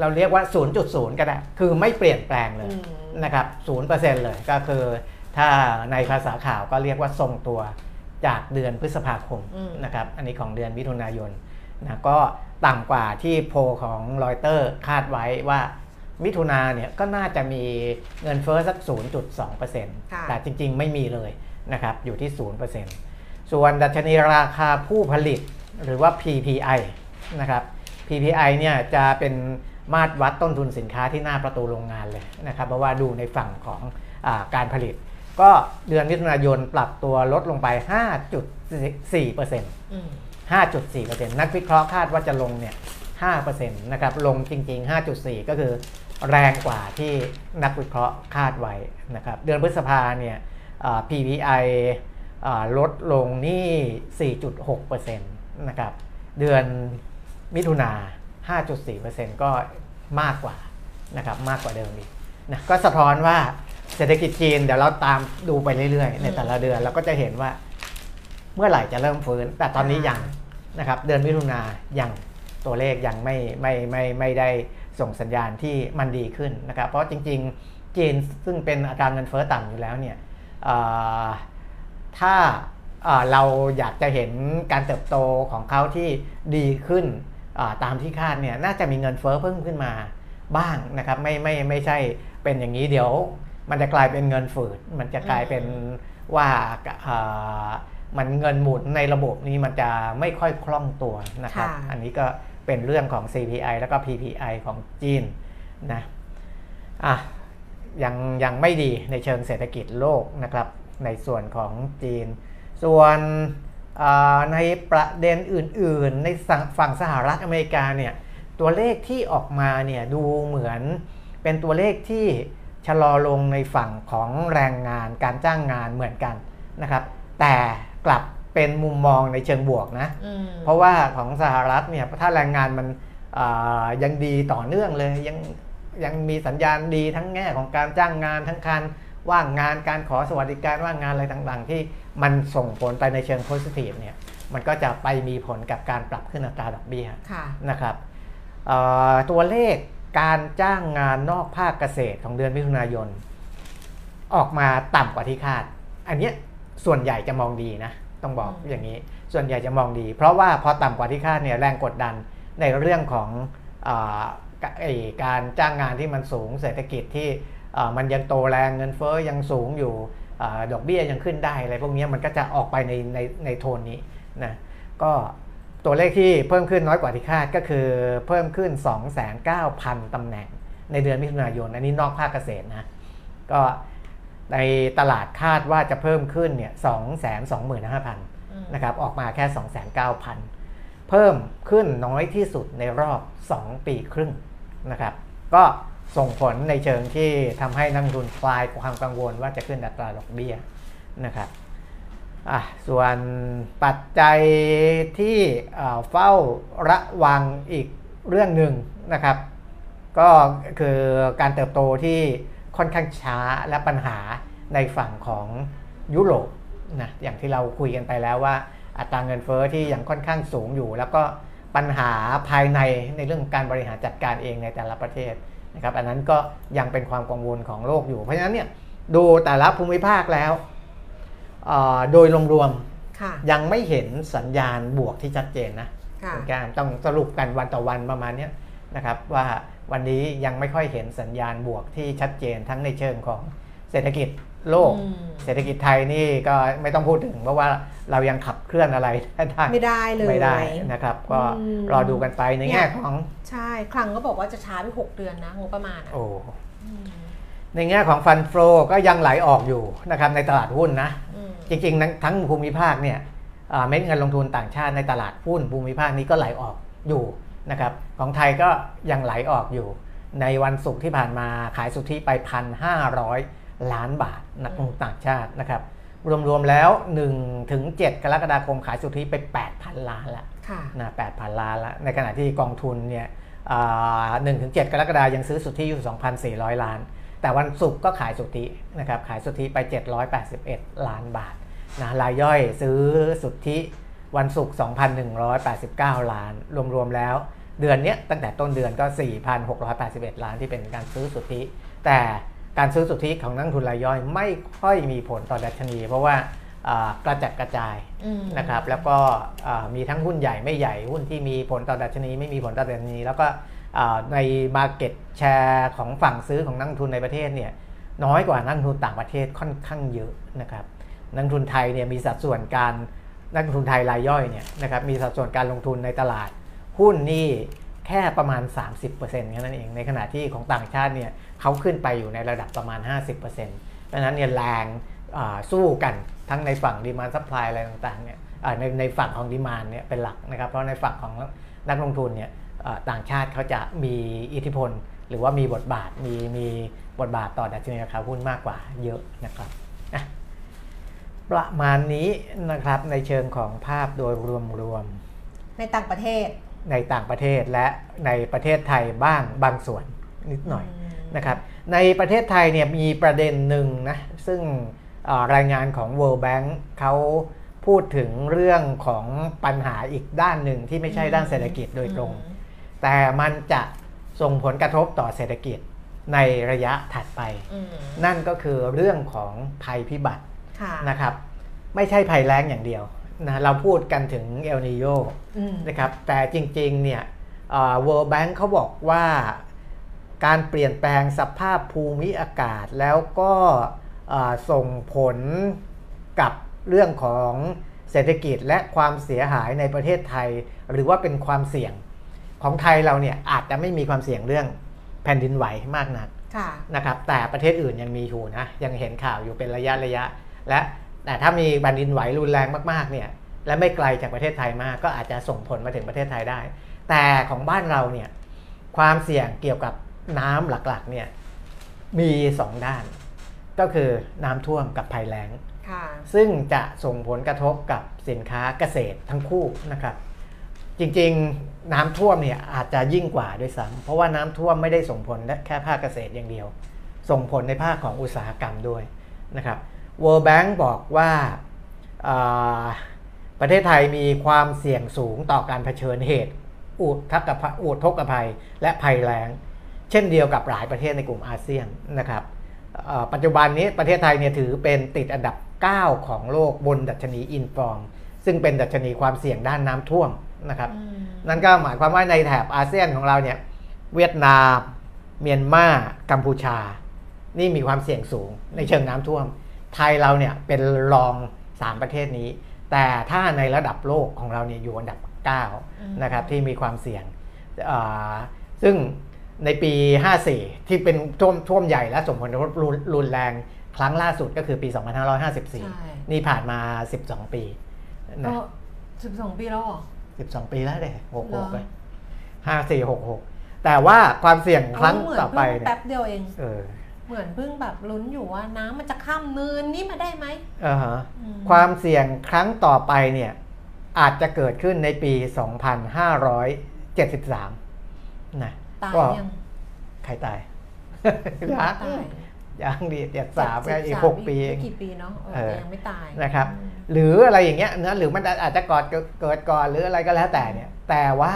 เราเรียกว่า 0.0 ก็ได้ คือไม่เปลี่ยนแปลงเลยอืมนะครับ 0%เลยก็คือ ถ้าในภาษาข่าวก็เรียกว่าทรงตัวจากเดือนพฤษภาคมอืมนะครับ อันนี้ของเดือนมิถุนายนนะก็ต่ำกว่าที่โพลของรอยเตอร์คาดไว้ว่ามิถุนาเนี่ยก็น่าจะมีเงินเฟ้อสัก 0.2%ค่ะแต่จริงๆไม่มีเลยนะครับ อยู่ที่ 0%ส่วนดัชนีราคาผู้ผลิตหรือว่า PPI นะครับ PPI เนี่ยจะเป็น มาตรวัดต้นทุนสินค้าที่หน้าประตูโรงงานเลยนะครับเพราะว่าดูในฝั่งของอาการผลิต ก็เดือนมิถุนายนปรับตัวลดลงไป 5.4%อืม5.4%นักวิเคราะห์คาดว่าจะลงเนี่ย5%นะครับลงจริง ๆ 5.4 ก็คือแรงกว่าที่นักวิเคราะห์คาดไว้นะครับเดือนพฤษภาเนี่ยอ่า PPI อ่าลดลงนี่ 4.6%นะครับเดือนมิถุนา5.4%ก็ มากกว่านะครับมากกว่าเดิมอีกนะก็สะท้อนว่าเศรษฐกิจจีนเดี๋ยวเราตามดูไปเรื่อยๆ ในแต่ละเดือนเราก็จะเห็นว่าเมื่อไหร่จะเริ่มฟื้น แต่ตอนนี้ยังนะครับเดือนมิถุนายังตัวเลขยังไม่ไม่ไม่ไม่ได้ส่งสัญญาณที่มันดีขึ้นนะครับ เพราะจริงๆจีนซึ่งเป็นอัตราเงินเฟ้อต่ำอยู่แล้วเนี่ยถ้าเราอยากจะเห็นการเติบโตของเขาที่ดีขึ้น ตามที่คาดเนี่ยน่าจะมีเงินเฟ้อเพิ่มขึ้นมาบ้างนะครับไม่ไม่ไม่ใช่เป็นอย่างนี้เดี๋ยว มันจะกลายเป็นเงินฝืด มันจะกลายเป็นว่าเอ่อมันเงินหมุนในระบบนี้มันจะไม่ค่อยคล่องตัวนะครับค่ะอันนี้ก็เป็นเรื่องของ CPI แล้วก็ PPI ของจีนนะอะยังยังไม่ดีในเชิงเศรษฐกิจโลกนะครับ ในส่วนของจีน ส่วนอ่า ในประเด็นอื่น ๆ ในฝั่งสหรัฐอเมริกาเนี่ยตัวเลขที่ออกมาเนี่ยดูเหมือนเป็นตัวเลขที่ชะลอลงในฝั่งของแรงงานการจ้างงานเหมือนกันนะครับแต่กลับเป็นมุมมองในเชิงบวกนะอืมเพราะว่าของสหรัฐเนี่ยถ้าแรงงานมันอ่ายังดีต่อเนื่องเลยยังยังมีสัญญาณดีทั้งแง่ของการจ้างงานทั้งการ ว่างงานการขอสวัสดิการว่างงานอะไรต่างๆ ที่มันส่งผลไปในเชิงโพสิทีฟเนี่ยมันก็จะไปมีผลกับการปรับขึ้นอัตราดอกเบี้ยค่ะนะครับเอ่อตัวเลขการจ้างงานนอกภาคเกษตรของเดือนมิถุนายน ออกมาต่ำกว่าที่คาด อันเนี้ยส่วนใหญ่จะมองดีนะ ต้องบอกอืมอย่างนี้ ส่วนใหญ่จะมองดี เพราะว่าพอต่ำกว่าที่คาดเนี่ยแรงกดดันในเรื่องของเออไอ้การจ้างงานที่มันสูงเศรษฐกิจที่เอ่อ มันยังโตแรงเงินเฟ้อยังสูงอยู่เออดอกเบี้ยยังขึ้นได้อะไรพวกเนี้ยมันก็จะออกไปในในในโทนนี้นะก็ตัวเลขที่เพิ่มขึ้นน้อยกว่าที่คาดก็คือเพิ่มขึ้น 29,000 ตำแหน่งในเดือนมิถุนายน อันนี้นอกภาคเกษตรนะก็ในตลาดคาดว่าจะเพิ่มขึ้นเนี่ย225,000อืมนะครับออกมาแค่ 2,900 เพิ่มขึ้นน้อยที่สุดในรอบ 2 ปีครึ่งนะครับ ก็ ส่งผลในเชิงที่ทำให้นักทุนคลายความกังวลว่าจะขึ้นอัตราดอกเบี้ยนะครับอะส่วนปัจจัยที่เฝ้าระวังอีกเรื่องหนึ่งนะครับ ก็คือการเติบโตที่ค่อนข้างช้าและปัญหาในฝั่งของยุโรปนะอย่างที่เราคุยกันไปแล้วว่า อัตราเงินเฟอ้อที่ยังค่อนข้างสูงอยู่ แล้วก็ปัญหาภายในในเรื่องการบริหารจัดการเองในแต่ละประเทศ นะครับอันนั้นก็ยังเป็นความกังวลของโลกอยู่ เพราะฉะนั้นเนี่ยดูแต่ละภูมิภาคแล้วเอ่อโดยรวมค่ะๆยังไม่เห็นสัญญาณบวกที่ชัดเจนนะค่ะคุณแก้มต้องสรุปกันวันต่อวันประมาณเนี้ยนะครับว่าวันนี้ยังไม่ค่อยเห็นสัญญาณบวกที่ชัดเจนทั้งในเชิงของเศรษฐกิจ โลกอืมเศรษฐกิจไทยนี่ก็ไม่ต้องพูดถึง เพราะว่าเรายังขับเคลื่อนอะไรได้ไม่ได้เลยไม่ได้นะครับ ก็อืมรอดูกันไปในแง่ของใช่ครั้งก็บอกว่าจะช้าไปหกเดือนนะงบประมาณอะโอ้อืมในแง่ของฟันโฟก็ยังไหลออกอยู่นะครับในตลาดหุ้นนะอืมจริงๆทั้งทั้งภูมิภาคเนี่ยอ่าเม็ดเงินลงทุนต่างชาติในตลาดหุ้นภูมิภาคนี้ก็ไหลออกอยู่นะครับของไทยก็ยังไหลออกอยู่ ในวันศุกร์ที่ผ่านมาขายสุทธิไป1,500 ล้านบาทนักลงทุนต่างชาตินะครับ รวมๆแล้ว1ถึง7กรกฎาคมขายสุทธิไป 8,000 ล้านละค่ะนะ8,000ล้านละในขณะที่กองทุนเนี่ยหนึ่งถึงเจ็ดกรกฎายังซื้อสุทธิอยู่ 2,400 ล้าน แต่วันศุกร์ก็ขายสุทธินะครับขายสุทธิไป 781 ล้านบาทนะรายย่อยซื้อสุทธิวันศุกร์2,189 ล้าน รวมๆแล้วเดือนเนี้ยตั้งแต่ต้นเดือนก็ 4,681 ล้านที่เป็นการซื้อสุทธิ แต่ การซื้อสุทธิของนักลงทุนรายย่อยไม่ค่อยมีผลต่อดัชนี เพราะว่าอ่ากระจัดกระจายอืมนะครับแล้วก็อ่ามีทั้งหุ้นใหญ่ไม่ใหญ่หุ้นที่มีผลต่อดัชนี ไม่มีผลต่อดัชนี แล้วก็อ่าใน Market Share ของฝั่งซื้อของนักลงทุนในประเทศเนี่ยน้อยกว่านักลงทุนต่างประเทศค่อนข้างเยอะนะครับนักลงทุนไทยเนี่ยมีสัดส่วนการนักลงทุนไทยรายย่อยเนี่ยนะครับมีสัดส่วนการลงทุนในตลาด หุ้นนี่แค่ประมาณ 30%แค่นั้นเอง ในขณะที่ของต่างชาติเนี่ย เขาขึ้นไปอยู่ในระดับประมาณ 50%เพราะฉะนั้นเนี่ยแรงอ่าสู้กันทั้งในฝั่ง demand supply อะไรต่างๆเนี่ยอ่าในในฝั่งของ demand เนี่ยเป็นหลักนะครับ เพราะในฝั่งของนักลงทุนเนี่ยอ่าต่างชาติเขาจะมีอิทธิพล หรือว่ามีบทบาทมีมีบทบาทต่อดัชนีราคาหุ้นมากกว่าเยอะนะครับอะประมาณนี้นะครับในเชิงของภาพโดยรวมๆในต่างประเทศ ในต่างประเทศและในประเทศไทยบ้างบางส่วนนิดหน่อยอืม นะครับในประเทศไทยเนี่ยมีประเด็นหนึ่งนะซึ่งเอ่อรายงานของ World Bank เขาพูดถึงเรื่องของปัญหาอีกด้านหนึ่งที่ไม่ใช่ด้านเศรษฐกิจโดยตรงอืมแต่มันจะส่งผลกระทบต่อเศรษฐกิจในระยะถัดไปอืมนั่นก็คือเรื่องของภัยพิบัติค่ะนะครับ ไม่ใช่ภัยแล้งอย่างเดียวนะเราพูดกันถึงเอลนิโยอืมนะครับแต่จริงๆเนี่ยเอ่อ World Bank เขาบอกว่า การเปลี่ยนแปลงสภาพภูมิอากาศ แล้วก็เอ่อส่งผลกับเรื่องของเศรษฐกิจและความเสียหายในประเทศไทย หรือว่าเป็นความเสี่ยงของไทยเราเนี่ยอาจจะไม่มีความเสี่ยงเรื่องแผ่นดินไหวมากนักค่ะนะครับ แต่ประเทศอื่นยังมีอยู่นะยังเห็นข่าวอยู่เป็นระยะระยะ และแต่ถ้ามีแผ่นดินไหวรุนแรงมากๆเนี่ยและไม่ไกลจากประเทศไทยมาก ก็อาจจะส่งผลมาถึงประเทศไทยได้ แต่ของบ้านเราเนี่ยความเสี่ยงเกี่ยวกับ น้ำหลักๆเนี่ยมีสองด้าน ก็คือน้ำท่วมกับภัยแล้งค่ะซึ่งจะส่งผลกระทบกับสินค้าเกษตรทั้งคู่นะครับ จริงๆน้ำท่วมเนี่ยอาจจะยิ่งกว่าด้วยซ้ำเพราะว่าน้ำท่วมไม่ได้ส่งผลแค่ภาคเกษตรอย่างเดียว ส่งผลในภาคของอุตสาหกรรมด้วยนะครับ World Bank บอกว่าอ่าประเทศไทยมีความเสี่ยงสูงต่อการเผชิญเหตุอุทกภัยอุทกภัยและภัยแล้ง เช่นเดียวกับหลายประเทศในกลุ่มอาเซียนนะครับเอ่อปัจจุบันนี้ประเทศไทยเนี่ยถือเป็นติดอันดับ 9 ของโลกบนดัชนีอินฟอร์มซึ่งเป็นดัชนีความเสี่ยงด้านน้ำท่วมนะครับอืมนั่นก็หมายความว่าในแถบอาเซียนของเราเนี่ยเวียดนาม เมียนมากัมพูชา นี่มีความเสี่ยงสูงในเชิงน้ำท่วม ไทยเราเนี่ยเป็นรอง 3 ประเทศนี้ แต่ถ้าในระดับโลกของเราเนี่ยอยู่อันดับ9นะครับที่มีความเสี่ยงอ่าซึ่ง ในปี 54 ที่เป็นท่วมท่วมใหญ่และส่งผลกระทบรุนรุนแรงครั้งล่าสุดก็คือปีใช่2554 นี่ผ่านมา 12 ปีนะก็สิบสองปีแล้วเหรอ12 ปีแล้วเด็หกเหรหอกเลยห้าสี่หกหกแต่ว่าความเสี่ยงครั้งเหมือนต่อไปเพิ่งเนี่ยแป๊บเดียวเองเออเหมือนเพิ่งแบบลุ้นอยู่ว่าน้ำมันจะข้ามเนินนี้มาได้ไหมอ่าฮะอืมความเสี่ยงครั้งต่อไปเนี่ยอาจจะเกิดขึ้นในปี 2573นะ ตายก็ยังใครตายยังตายยังดีเจ็ดสามเจ็ดอีกสาหกปีเองไม่กี่ปีเนาะเออเออแต่ยังไม่ตายนะครับอืมหรืออะไรอย่างเงี้ยนะหรือมันอาจจะก่อนเกิดก่อนหรืออะไรก็แล้วแต่เนี่ย แต่ว่า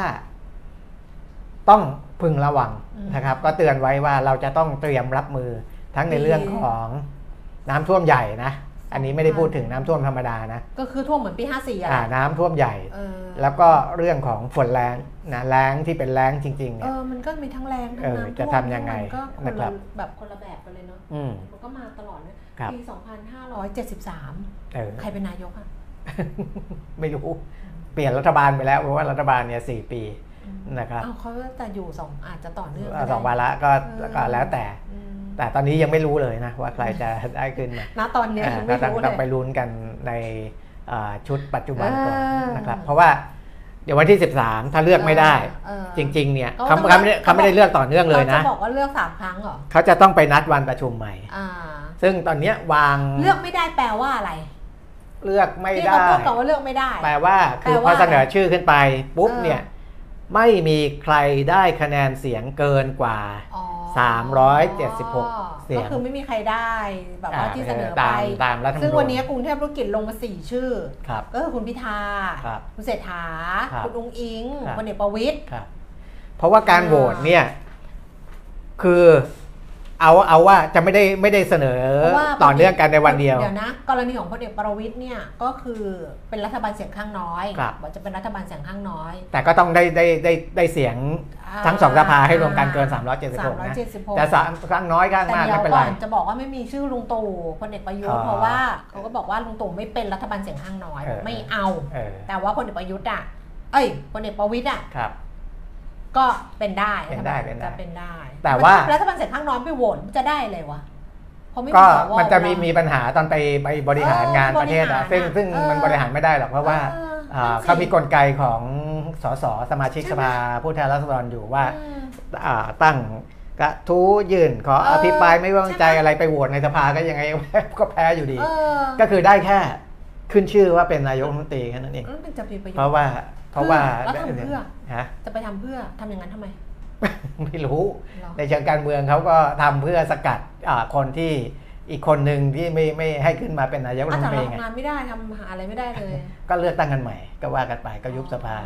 ต้องพึงระวังนะครับ ก็เตือนไว้ว่าเราจะต้องเตรียมรับมือทั้งในเรื่องของน้ำท่วมใหญ่นะ อันนี้ไม่ได้พูดถึงน้ำท่วมธรรมดานะ ก็คือท่วมเหมือนปีห้าสี่อะอ่าน้ำท่วมใหญ่เออแล้วก็เรื่องของฝนแรงนะแรงที่เป็นแรงจริงๆเอเนี่ยอมันก็มีทั้งแรงทั้งเออน้ำท่วมจะทำยังไงมันก็คนนะครัละบแบบคนละแบบกันเลยเนาะอืมมันก็มาตลอดเลยครับปี 2573เออใครเป็นนายกอะไม่รู้ เปลี่ยนรัฐบาลไปแล้วเพราะว่ารัฐบาลเนี่ยสี่ปีนะครับอ้าวเขาแต่อยู่สองอาจจะต่อเนื่องอ่าก็ได้สองวาระก็เออก็แล้วแต่อืม แต่ตอนนี้ยังไม่รู้เลยนะว่าใครจะได้ขึ้นมาณตอนเนี้ยอ่ายังก็ไม่ต้องรู้ต้องเลไปยลุ้นกันในอ่าชุดปัจจุบันก่อนเออนะครับ เพราะว่าเดี๋ยววันที่ 13 ถ้าเลือกไม่ได้เออจริง ๆ เนี่ยก็เขาต้องเขาไม่ได้เขาไม่ได้เลือกต่อเนื่องเลยรานะจะบอกว่าเลือกสามครั้งเหรอเขาจะต้องไปนัดวันประชุมใหม่อ่าซึ่งตอนเนี้ยวางเลือกไม่ได้แปลว่าอะไร เลือกไม่ที่ได้เขาพูดกันว่าเลือกไม่ได้ แปลว่าคือแปลพว่าอเสนอชื่อขึ้นไปปุ๊บเออเนี่ย ไม่มีใครได้คะแนนเสียงเกินกว่าอ๋อ376 เสียง ก็คือไม่มีใครได้แบบว่าที่เสนอไป ตามตามรัฐธรรมนูญซึ่งวันนี้กรุงเทพธุรกิจลงมาสี่ชื่อครับก็คือคุณพิธาครับคุณเศรษฐาครับคุณอุ้งอิงครับพลเอกประวิตยครับเพราะว่าการอ่าโหวตเนี่ย คือ เอาเอาว่าจะไม่ได้ไม่ได้เสนอเพราะว่าต่อเนื่องกันในวันเดียว เดี๋ยวนะ กรณีของพลเอกประวิตยเนี่ยก็คือเป็นรัฐบาลเสียงข้างน้อยครับบอกจะเป็นรัฐบาลเสียงข้างน้อย แต่ก็ต้องได้ได้ได้ได้เสียงอ่าทั้งสองสภาให้รวมกันเกิน 376นะ376แต่สามครั้งน้อยข้างแต่มากเดี๋ไม่ยวเป็นก่ไรอนจะบอกว่าไม่มีชื่อลุงตู่พลเอกประยุทธ์อ๋อเพราะว่าเขาก็บอกว่าลุงตู่ไม่เป็นรัฐบาลเสียงข้างน้อยเออไม่เอาเออแต่ว่าพลเอกประยุทธ์อะเอ้ยพลเอกประวิตยอะครับ ก็เป็นได้เป็นได้เป็นได้จะเป็นได้ แต่ว่ารัฐบาลเสียงข้างน้อยไปโหวตจะได้เลยวะเพราะไม่ก็มีสวมันจะมีเวลามีปัญหาตอนไปไปบริหารงานประเทศอะบริหารซึ่งซึ่งเออมันบริหารไม่ได้หรอกเพราะว่าเอออ่านั่นสิเขามีกลไกของสสสมาชิกใช่สไหมภาผู้แทนราษฎรอยู่ว่าอืมอ่าตั้งกระทู้ยื่นขอเอออภิปรายไม่ไว้วางใจใช่ไหมอะไรไปโหวตในสภาก็ยังไงก็แพ้อยู่ดีเออก็คือได้แค่ขึ้นชื่อว่าเป็นนายกรัฐมนตรีแค่นั้นเองแล้วมันจะมีประโยชเพราะน์ว่า เพราะว่าแล้วทำเพื่อฮะจะไปทำเพื่อทำอย่างนั้นทำไม ไม่รู้เหรอในเชิงการเมืองเขาก็ทำเพื่อสกัดอ่าคนที่อีกคนหนึ่งที่ไม่ไม่ให้ขึ้นมาเป็นนายกรัอะฐมแต่นตรีเราไงทำงานไม่ได้ทำหาอะไรไม่ได้เลย ก็เลือกตั้งกันใหม่ ก็ว่ากันไปก็ยุบสภา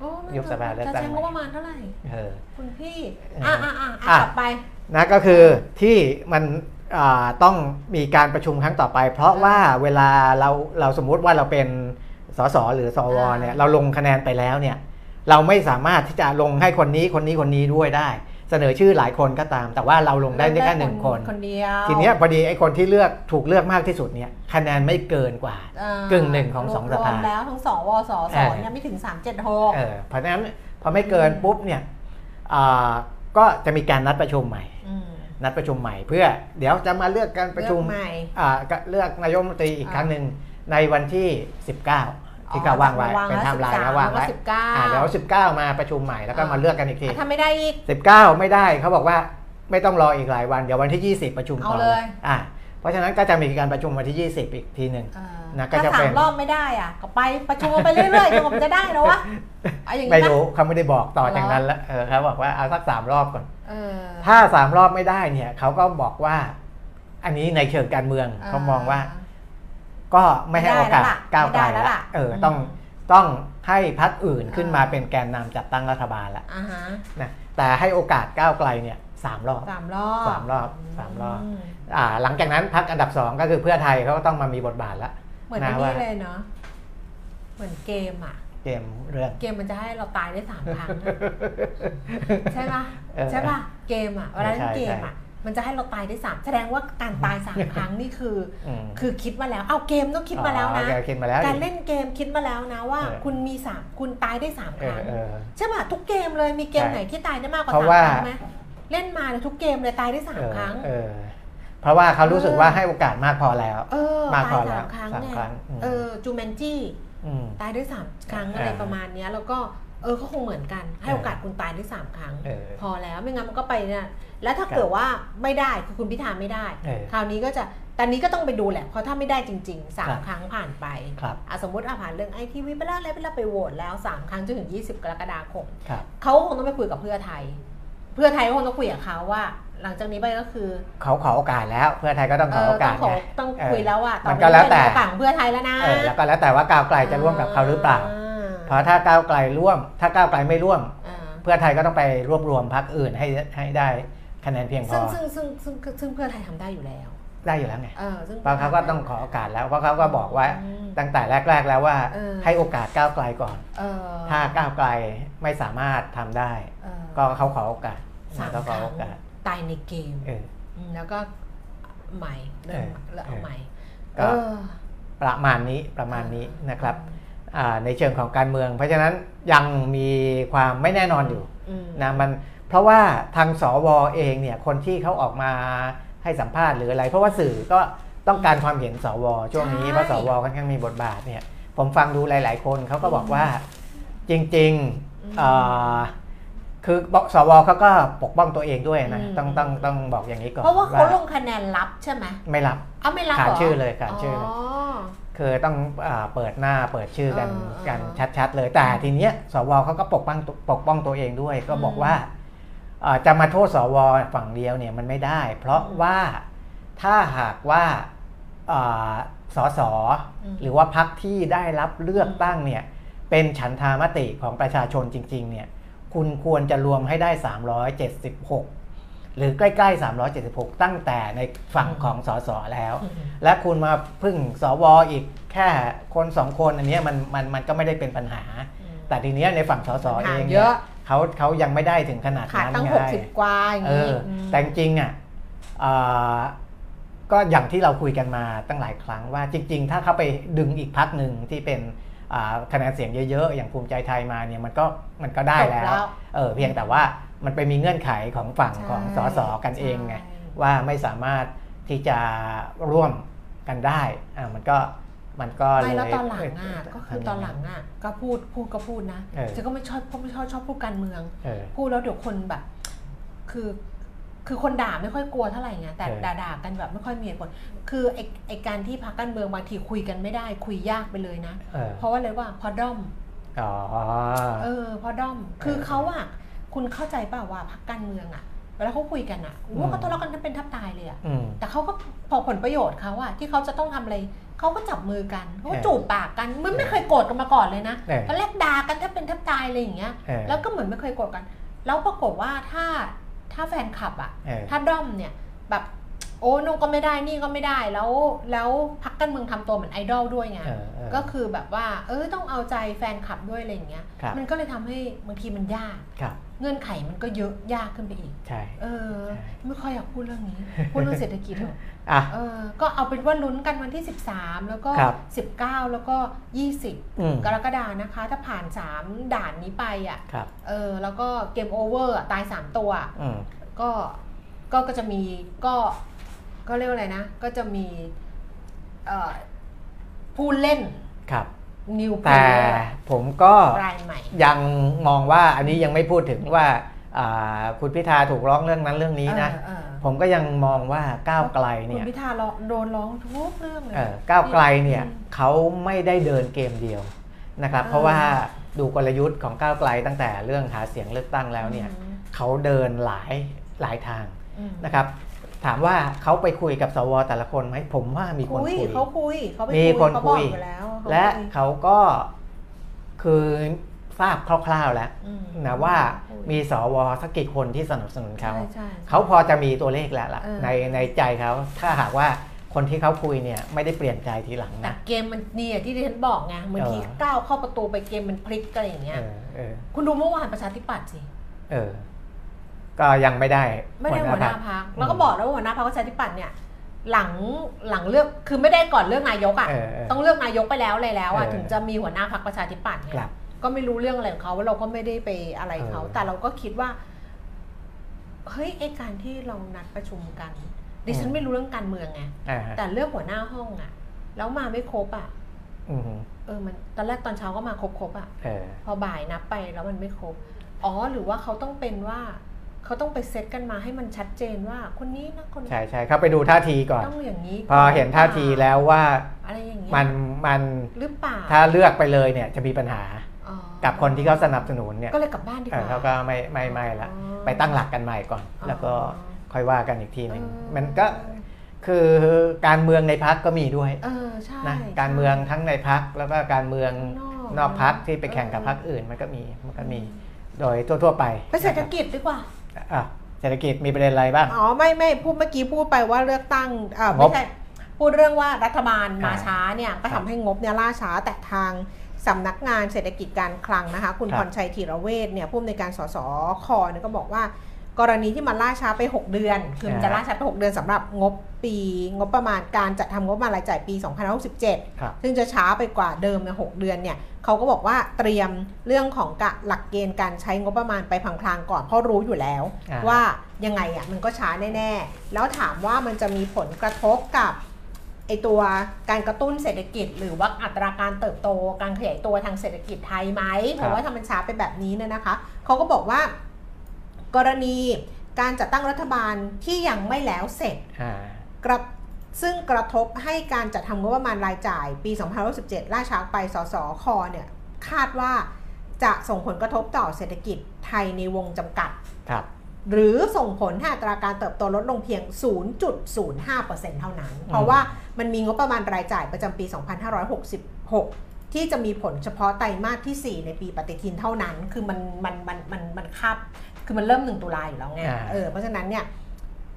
โอ้ไม่ยุบสภาเลือกตั้งจะใช้งบประมาณเท่าไหร่เออคุณพี่เอออ่อะอะอะอะอะกลับไปนะก็คือที่มันอ่าต้องมีการประชุมครั้งต่อไป เพราะว่าเวลาเราเราสมมุติว่าเราเป็น สสหรือสวเนี่ยเราลงคะแนนไปแล้วเนี่ยเราไม่สามารถที่จะลงให้คนนี้คนนี้คนนี้ด้วยได้ เสนอชื่อหลายคนก็ตาม แต่ว่าเราลงได้แค่หนึ่งคนคนเดียวทีเนี้ยพอดีไอ้คนที่เลือกถูกเลือกมากที่สุดเนี่ยคะแนนไม่เกินกว่าอ่ากึ่งหนึ่งของสองสภารวมแล้วทั้งสองวสสเออเนี่ยไม่ถึง3 7เออเพราะฉะนั้นพอไม่เกินปุ๊บเนี่ยอ่าก็จะมีการนัดประชุมใหม่6อืมนัดประชุมใหม่เพื่อเดี๋ยวจะมาเลือกการประชุมเลือกใหม่อ่าก็เลือกนายกรัฐมนตรีอีกอ่าครั้งหนึ่ง ในวันที่ 19 ที่เขาวางไว้เป็นไทม์ไลน์แล้ววางไว้สิบเก้าอ่าเดี๋ยว 19 มาประชุมใหม่แล้วก็มาเลือกกันอีกทีถ้าไม่ได้อีก 19 ไม่ได้เขาบอกว่าไม่ต้องรออีกหลายวันเดี๋ยววันที่ 20 ประชุมต่อเอาเลยอ่าเพราะฉะนั้นก็จะมีการประชุมวันที่ 20 อีกทีหนึ่งเออนะก็ถ้าจะสาเป็มนรอบไม่ได้อะก็ไปประชุมไปเรื่อยๆจนกว่ามันจะได้แล้ววะเอาอย่างนี้ไม่ปะรู้เขาไม่ได้บอกต่อจากเหรอนั้นแล้วเออเขาบอกว่าเอาสักสามรอบก่อนเเออถ้าสามรอบไม่ได้เนี่ยเขาก็บอกว่า อันนี้ในเชิงการเมืองเขามองว่า ก็ไม่ให้โอกาสไม่ได้แล้วล่ะก้าวไกลไม่ได้แล้วละล่ะเอออมต้องต้องให้พรรคอื่นขึ้นมาอ่าเป็นแกนนำจัดตั้งรัฐบาลละอ่าฮะนะแต่ให้โอกาสก้าวไกลเนี่ยสามรอบสามรอบสามรอบสามรอบมอ่าหลังจากนั้นพรรคอันดับสองก็คือเพื่อไทยเขาก็ต้องมามีบทบาทละเหมือนนะอันว่านี้เลยเนาะเหมือนเกมอะเกมเรื่องเกมมันจะให้เราตายได้สามครั้งอะใช่ปะเออใช่ปะเกมอะเวลาเล่นใช่เกมอะ มันจะให้เราตายได้สามแสดงว่าการตายสามครั้งนี่คืออืมคือคิดมาแล้วเอาเกมต้องคิดมาแล้วนะอ๋อแกคิดมาแล้วการเล่นเกมคิดมาแล้วนะว่าเออคุณมีสามคุณตายได้สามเอครั้องเออใช่ป่ะทุกเกมเลยมีเกมใช่ไหนที่ตายได้มากกว่าเพราะสามว่าครั้งไหมเล่นมาเนี่ยทุกเกมเลยตายได้สามครั้งเออเพราะว่าเขารู้สึกว่าให้โอกาสมากพอแล้วเออมากพตาอยแล้สาวมครั้งสามไงครั้งอืมเออจูแมนจี้อืมตายได้สามครั้งเอออะไรประมาณเนี้ยแล้วก็เออก็คงเหมือนกันให้โอกาสคุณตายได้สามครั้งเออพอแล้วไม่งั้นมันก็ไปเนี่ย แล้วถ้าครับเกิดว่าไม่ได้คือคุณพิธาไม่ได้เออคราวนี้ก็จะตอนนี้ก็ต้องไปดูแหละ เพราะถ้าไม่ได้จริงๆสามครับครั้งผ่านไปครับอะสมมติอะผ่านเรื่องไอทีวีไปแล้วอะไรไปแล้วไปโหวตแล้วสามครั้งจนถึง 20 กรกฎาคมครับเขาคงต้องไปคุยกับเพื่อไทย เพื่อไทยก็คงต้องคุยกับเขาว่าหลังจากนี้ไปก็คือเขาขอโอกาสแล้วเพื่อไทยก็ต้องขอโอกาสต้องขอไงต้องเออคุยแล้วว่ามันก็แล้วแต่เป็นโอกาสของเพื่อไทยแล้วนะเออแล้วก็แล้วแต่ว่าก้าวไกลจะร่วมกับเขาหรือเปล่า เพราะถ้าก้าวไกลร่วม ถ้าก้าวไกลไม่ร่วมอ่าเพื่อไทยก็ต้องไปรวบรวมพรรคอื่นให้ให้ได้ คะแนนเพียงพซึ่องซึ่งซึ่งซึ่งซึ่งเพื่อไทยทำได้อยู่แล้วได้อยู่แล้วไงเออซึ่ง เพราะเขาก็ต้องขอโอกาสแล้ว เพราะเขาก็บอกว่าอืมตั้งแต่แรก ๆ แล้วว่าเออ ให้โอกาสก้าวไกลก่อน เออถ้าก้าวไกลไม่สามารถทำได้ เออก็เขาขอโอกาสสามก็คขอรั้งโอกาสตายในเกม เออ อืมแล้วก็ใหม่เริ่มเออแล้วเอาใหม่ก็ เออประมาณนี้ประมาณนี้นะครับอ่าในเชิงของการเมือง เพราะฉะนั้นยังมีความไม่แน่นอนอยู่อืมนะมัน เพราะว่าทางสวเองเนี่ยคนที่เขาออกมาให้สัมภาษณ์หรืออะไร เพราะว่าสื่อก็ต้องการความเห็นสวช่วงนี้เพราะสวค่อนข้างมีบทบาทเนี่ยผมฟังดูหลาย ๆ คนเขาก็บอกว่าจริงๆเอ่อคือบอกสวเขาก็ปกป้องตัวเองด้วยนะต้องต้องต้องบอกอย่างนี้ก่อนเพราะว่าเขาลงคะแนนลับใช่ไหมไม่รับเอาไม่รับขาดหรชื่อเลยขาดชื่อเลยอคือต้องอาเปิดหน้าเปิดชื่อกันเออเออกันชัด ๆ เลยแต่ทีเนี้ยสวเขาก็ปกป้องปกป้องตัวเองด้วย ก็บอกอืมว่าอ่า จะมาโทษสวฝั่งเดียวเนี่ยมันไม่ได้ เพราะว่าถ้าหากว่าอ่าสสอืมหรือว่าพักที่ได้รับเลือกตั้งเนี่ยเป็นฉันทามติของประชาชนจริงๆเนี่ยคุณควรจะรวมให้ได้ 376 หรือใกล้ๆ 376 ตั้งแต่ในฝั่งของสสแล้วอืมและคุณมาพึ่งสวอีกแค่คนสองคนอันเนี้ยมันมันมันก็ไม่ได้เป็นปัญหา แต่ทีเนี้ยในฝั่งสสเองเยเนี่ยอะ เขาเขายังไม่ได้ถึงขนาดขาดนั้นตั้งไงหกสิบกว่าอย่างเอนี้อแต่จริงๆอะอ่าก็อย่างที่เราคุยกันมาตั้งหลายครั้งว่าจริง ๆ ถ้าเขาไปดึงอีกพักหนึ่งที่เป็นอ่าคะแนนเสียงเยอะๆ อย่างภูมิใจไทยมาเนี่ยมันก็มันก็ได้จบแล้วแล้ว เออเพียงแต่ว่ามันไปมีเงื่อนไขของฝั่งใช่ของสสกันเองไงใช่ว่าไม่สามารถที่จะร่วมกันได้อ่ามันก็ มันก็เลไม่ยแล้วตอนหลังอะเก็คือตอนหลังอะก็พูดพูดก็พูดนะเออฉันก็ไม่ชอบไม่ชอบชอบพูดการเมืองเออพูดแล้วเดี๋ยวคนแบบ คือคือคนด่าไม่ค่อยกลัวเท่าไหร่ไงแต่เออด่าด่ากันแบบไม่ค่อยมีเหตุผลคือไอไอการที่พักการเมืองบางทีคุยกันไม่ได้ คุยยากไปเลยนะเออเพราะว่าอะไรว่าพอด้อมอ๋อเออพอด้อมคือเออเขาอะคุณเข้าใจเปล่าว่าพักการเมืองอะเวลาเขาคุยกันอะว่าเขาทะเลาะกันเป็นทับตายเลยอะอืมแต่เขาก็พอผลประโยชน์เขาอะที่เขาจะต้องทำอะไรเขาก็จับมือกันเขาก็เออจูบปากกันมันไม่เคยโกรธกันมาก่อนเลยนะเออตอนแรกด่ากันแทบเป็นแทบตายเลยอย่างเงี้ยเออแล้วก็เหมือนไม่เคยโกรธกัน แล้วปรากฏว่าถ้าถ้าแฟนคลับอะเออถ้าด้อมเนี่ยแบบ โอ้นู่นก็ไม่ได้นี่ก็ไม่ได้แล้วแล้วพักการเมืองทำตัวเหมือนไอดอลด้วยไงเออเออก็คือแบบว่า เออต้องเอาใจแฟนคลับด้วยอะไรอย่างเงี้ยครับมันก็เลยทำให้บางทีมันยากครับเงื่อนไขมันก็เยอะยากขึ้นไปอีกใช่เออใช่ไม่ค่อยอยากพูดเรื่องนี้ พูดเรื่องเศรษฐกิจเถอะอะเออ ก็เอาเป็นว่าลุ้นกันวันที่ 13 แล้วก็ครับ19 แล้วก็อืม20 กรกฎานะคะ ถ้าผ่าน 3 ด่านนี้ไปอะครับเออ แล้วก็ game over ตาย 3 ตัวอืมก็ก็ก็จะมีก็ ก็เรียกว่าอะไรนะ ก็จะมีเอ่อผู้เล่นครับ new player รายใหม่แต่ผมก็ยังมองว่าอันนี้ยังไม่พูดถึงว่าอ่าคุณพิธาถูกร้องเรื่องนั้นเรื่องนี้นะเออเออผมก็ยังมองว่าก้าวไกลคุเนี่ณยคุณพิธาร้องโดนร้องทุกเรื่องเลยเออก้าวไกลเนี่ยอืมเขาไม่ได้เดินเกมเดียวนะครับเออเพราะว่าดูกลยุทธ์ของก้าวไกลตั้งแต่เรื่องหาเสียงเลือกตั้งแล้วเนี่ยอืมเขาเดินหลายหลายทางอืมนะครับ ถามว่าเขาไปคุยกับสวแต่ละคนไหมผมว่ามีคนคุยคุยเขาคุยเขาไปมีคุยคนเขาคุบอกยอยู่แล้วเขาและคุยเขาก็คือทราบคร่าวๆแล้วอืมนะว่าคุยมีสวสักกี่คนที่สนับสนุนเขาใช่ใช่เขาพอจะมีตัวเลขแล้วล่ะเออในในใจเขาถ้าหากว่าคนที่เขาคุยเนี่ยไม่ได้เปลี่ยนใจทีหลังแต่นะเกมมันเนี่ยที่ดิฉันบอกไงบางทีเออก้าวเข้าประตูไปเกมมันพลิกอะไรอย่างเงี้เอยอเออคุณดูเมื่อวานประชาธิปัตย์สิเออ ก็ยังไม่ได้ไม่ได้หัวหน้าพรรคพักแล้วก็บอกแล้วว่าหัวหน้าพักประชาธิปัตย์เนี่ยหลังหลังเลือกคือไม่ได้ก่อนเลือกนายกอะเออเออต้องเลือกนายกไปแล้วเลยแล้วอะเออถึงจะมีหัวหน้าพักประชาธิปัตย์เนี่ครัยบก็ไม่รู้เรื่องอะไรของเขาเราก็ไม่ได้ไปอะไรเขาเออแต่เราก็คิดว่าเฮ้ยไอการที่เรานัดประชุมกัน ดิฉันไม่รู้เรื่องการเมืองไงอ่าฮะแต่เลือกหัวหน้าห้องอะ แล้วมาไม่ครบอะอืมเออมันตอนแรกตอนเช้าก็มาครบครบๆอะเออพอบ่ายนับไปแล้วมันไม่ครบอ๋อหรือว่าเขาต้องเป็นว่า เขาต้องไปเซตกันมาให้มันชัดเจนว่าคนนี้นะคนใช่ใช่เขาไปดูท่าทีก่อนต้องอย่างนี้พอเห็นท่าทีแล้วว่าอะไรอย่างเงี้ยมันมันหรือเปล่าถ้าเลือกไปเลยเนี่ยจะมีปัญหาอ๋อกับคนที่เขาสนับสนุนเนี่ยก็เลยกลับบ้านดีกเออว่าเขาก็ไม่ไม่ไม่ละอ๋อไปตั้งหลักกันใหม่ก่อนอ๋อแล้วก็ค่อยว่ากันอีกทีหนึ่งเออมันก็คือการเมืองในพักก็มีด้วยเออใช่นะการเมืองทั้งในพักแล้วก็การเมืองนอกนอกพักที่ไปแข่งกับพักอื่นมันก็มีมันก็มีโดยทั่ว ๆ ไป ไปเศรษฐกิจดีกว่า อะเศรษฐกิจมีประเด็นอะไรบ้าง อ๋อไม่ไม่พูดเมื่อกี้พูดไปว่าเลือกตั้งอ่างบไม่ใช่พูดเรื่องว่ารัฐบาลมาอ่าช้าเนี่ยก็ครัทำบให้งบเนี่ยล่าช้าแต่ทางสำนักงานเศรษฐกิจการคลังนะคะ คุณครับพรชัยธีรเวชเนี่ยผู้อำนวยการสสคเนี่ยก็บอกว่า กรณีที่มันล่าช้าไป 6 เดือน คือมันจะล่าช้าไป 6 เดือนสำหรับงบปีงบประมาณการจัดทำงบประมาณรายจ่ายปี2567ครับซึ่งจะช้าไปกว่าเดิมใน6เดือนเนี่ยเขาก็บอกว่าเตรียมเรื่องของกะหลักเกณฑ์การใช้งบประมาณไปพลางๆก่อนเพราะรู้อยู่แล้วอ่าว่ายังไงอะมันก็ช้าแน่ๆ แล้วถามว่ามันจะมีผลกระทบกับไอตัวการกระตุ้นเศรษฐกิจ หรือว่าอัตราการเติบโต การขยายตัวทางเศรษฐกิจไทยไหมเพราะว่าถ้ามันช้าไปแบบนี้เนี่ยนะคะเขาก็บอกว่า กรณีการจัดตั้งรัฐบาลที่ยังไม่แล้วเสร็จอ่ากระซึ่งกระทบให้การจัดทำงบประมาณรายจ่าย ปี2567ล่าช้าไป สสคเนี่ยคาดว่าจะส่งผลกระทบต่อเศรษฐกิจไทยในวงจำกัดครับหรือส่งผลให้อัตราการเติบโตลดลงเพียง 0.05%เท่านั้น เพราะว่ามันมีงบประมาณรายจ่ายประจำปี 2566 ที่จะมีผลเฉพาะไตรมาสที่ 4 ในปีปฏิทินเท่านั้น คือมันมันมันมันมันคาบ คือมันเริ่ม1ตุลาอยู่แล้วไงอ่าเออเพราะฉะนั้นเนี่ย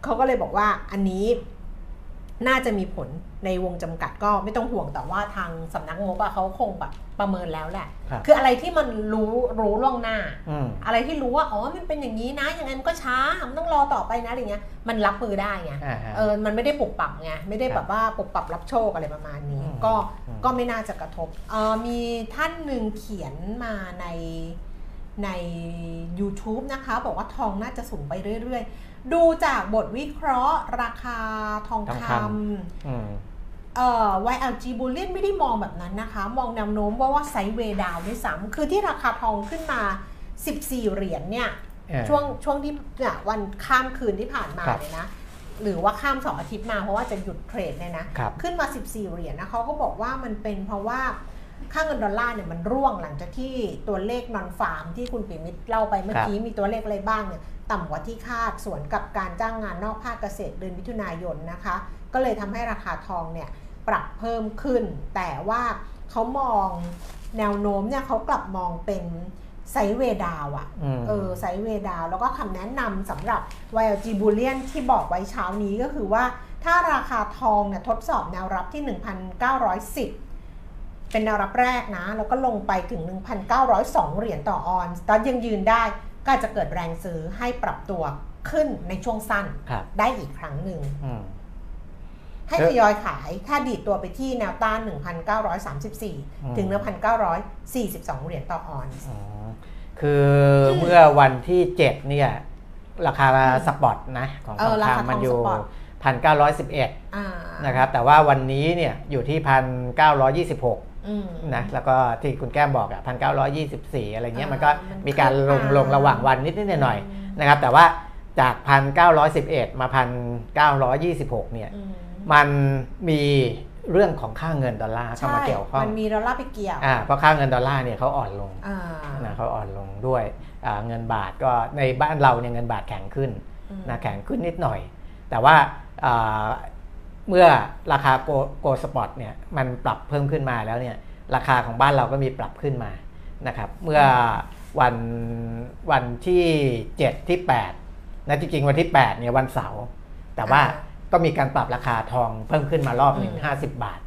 เขาก็เลยบอกว่าอันนี้น่าจะมีผลในวงจำกัดก็ไม่ต้องห่วงแต่ว่าทางสำนักงบอะเขาคงแบบประเมินแล้วแหละครับคืออะไรที่มันรู้รู้ล่วงหน้าอืมอะไรที่รู้ว่าอ๋อมันเป็นอย่างนี้นะยังไงมันก็ช้ามันต้องรอต่อไปนะอะไรเงี้ยมันรับมือได้ไงอ่าฮะเออมันไม่ได้ปรับปรับไงไม่ได้ครับแบบว่าปรับปรับรับโชคอะไรประมาณนี้อืมก็อืมก็ไม่น่าจะกระทบเออมีท่านหนึ่งเขียนมาใน ใน YouTube นะคะ บอกว่าทองน่าจะสูงไปเรื่อยๆ ดูจากบทวิเคราะห์ ราคาทองทองคคำ อืม เอ่อ YLG Bullion ไม่ได้มองแบบนั้นนะคะ มองแนวโน้มว่าว่าไซด์เวย์ดาวด้วยซ้ำคือที่ราคาทองขึ้นมา 14 เหรียญเนี่ย เออ ช่วงช่วงที่เนี่ยวันข้ามคืนที่ผ่านมาครับเลยนะ หรือว่าข้ามสองอาทิตย์มาเพราะว่าจะหยุดเทรดเนี่ยนะครับ ขึ้นมา 14 เหรียญนะเขาก็บอกว่ามันเป็นเพราะว่า ค่าเงินดอลลาร์เนี่ยมันร่วงหลังจากที่ตัวเลขนอนฟาร์มที่คุณปิมิตรเล่าไปเมื่อกี้มีตัวเลขอะไรบ้างเนี่ยต่ำกว่าที่คาดสวนกับการจ้างงานนอกภาคเกษตรเดือนมิถุนายนนะคะ ก็เลยทำให้ราคาทองเนี่ยปรับเพิ่มขึ้น แต่ว่าเขามองแนวโน้มเนี่ยเขากลับมองเป็น sideway down อะอืมเออ sideway down แล้วก็คำแนะนำสำหรับ YLG Bullion ที่บอกไว้เช้านี้ก็คือว่าถ้าราคาทองเนี่ยทดสอบแนวรับที่ 1,910 เป็นแนวรับแรกนะ แล้วก็ลงไปถึง 1,902 เหรียญต่อออนซ์ตอนยังยืนได้ก็อาจจะเกิดแรงซื้อให้ปรับตัวขึ้นในช่วงสั้นครับได้อีกครั้งหนึ่งอืมให้เออทยอยขายถ้าดีดตัวไปที่แนวต้านอืม1,934 ถึง 1,942 เหรียญต่อออนซ์อ๋อคือเมื่อวันที่เจ็ดเนี่ย ราคา spot นะ ของเออราคาทองคำมันอยู่ทอง spot พันเก้าร้อยสิบเอ็ดอ่านะครับ แต่ว่าวันนี้เนี่ยอยู่ที่พั นเก้าร้อยี่สิบหกอืมนะแล้วก็ที่คุณแก้มบอกอะพันเก้าร้อยยี่สิบสี่อะไรเงี้ยอ่ามัมันก็มันมีการลงขึ้นมาลงระหว่างวันนิดนิดหน่อยอืมๆนะครับ แต่ว่าจากพันเก้าร้อยสิบเอ็ดมาพันเก้าร้อยี่สิบหกเนี่ยอืมมันมีเรื่องของค่าเงินดอลลาร์เข้ามาเกี่ยวข้องมันมีดอลลาร์ไปเกี่ยวอ่าเพราะค่าเงินดอลลาร์เนี่ยเขาอ่อนลงอ่านะเขาอ่อนลงด้วยอ่าเงินบาทก็ในบ้านเราเนี่ยเงินบาทแข็งขึ้นอืมนะแข็งขึ้นนิดหน่อย แต่ว่าอ่า เมื่อราคาโกโกสปอตเนี่ยมันปรับเพิ่มขึ้นมาแล้วเนี่ยราคาของบ้านเราก็มีปรับขึ้นมานะครับเมื่อวันวันที่ 7 ที่8นะจริงๆวันที่8เนี่ยวันเสาร์แต่ว่าอ่าก็มีการปรับราคาทองเพิ่มขึ้นมารอบหนึ่งอืม50บาท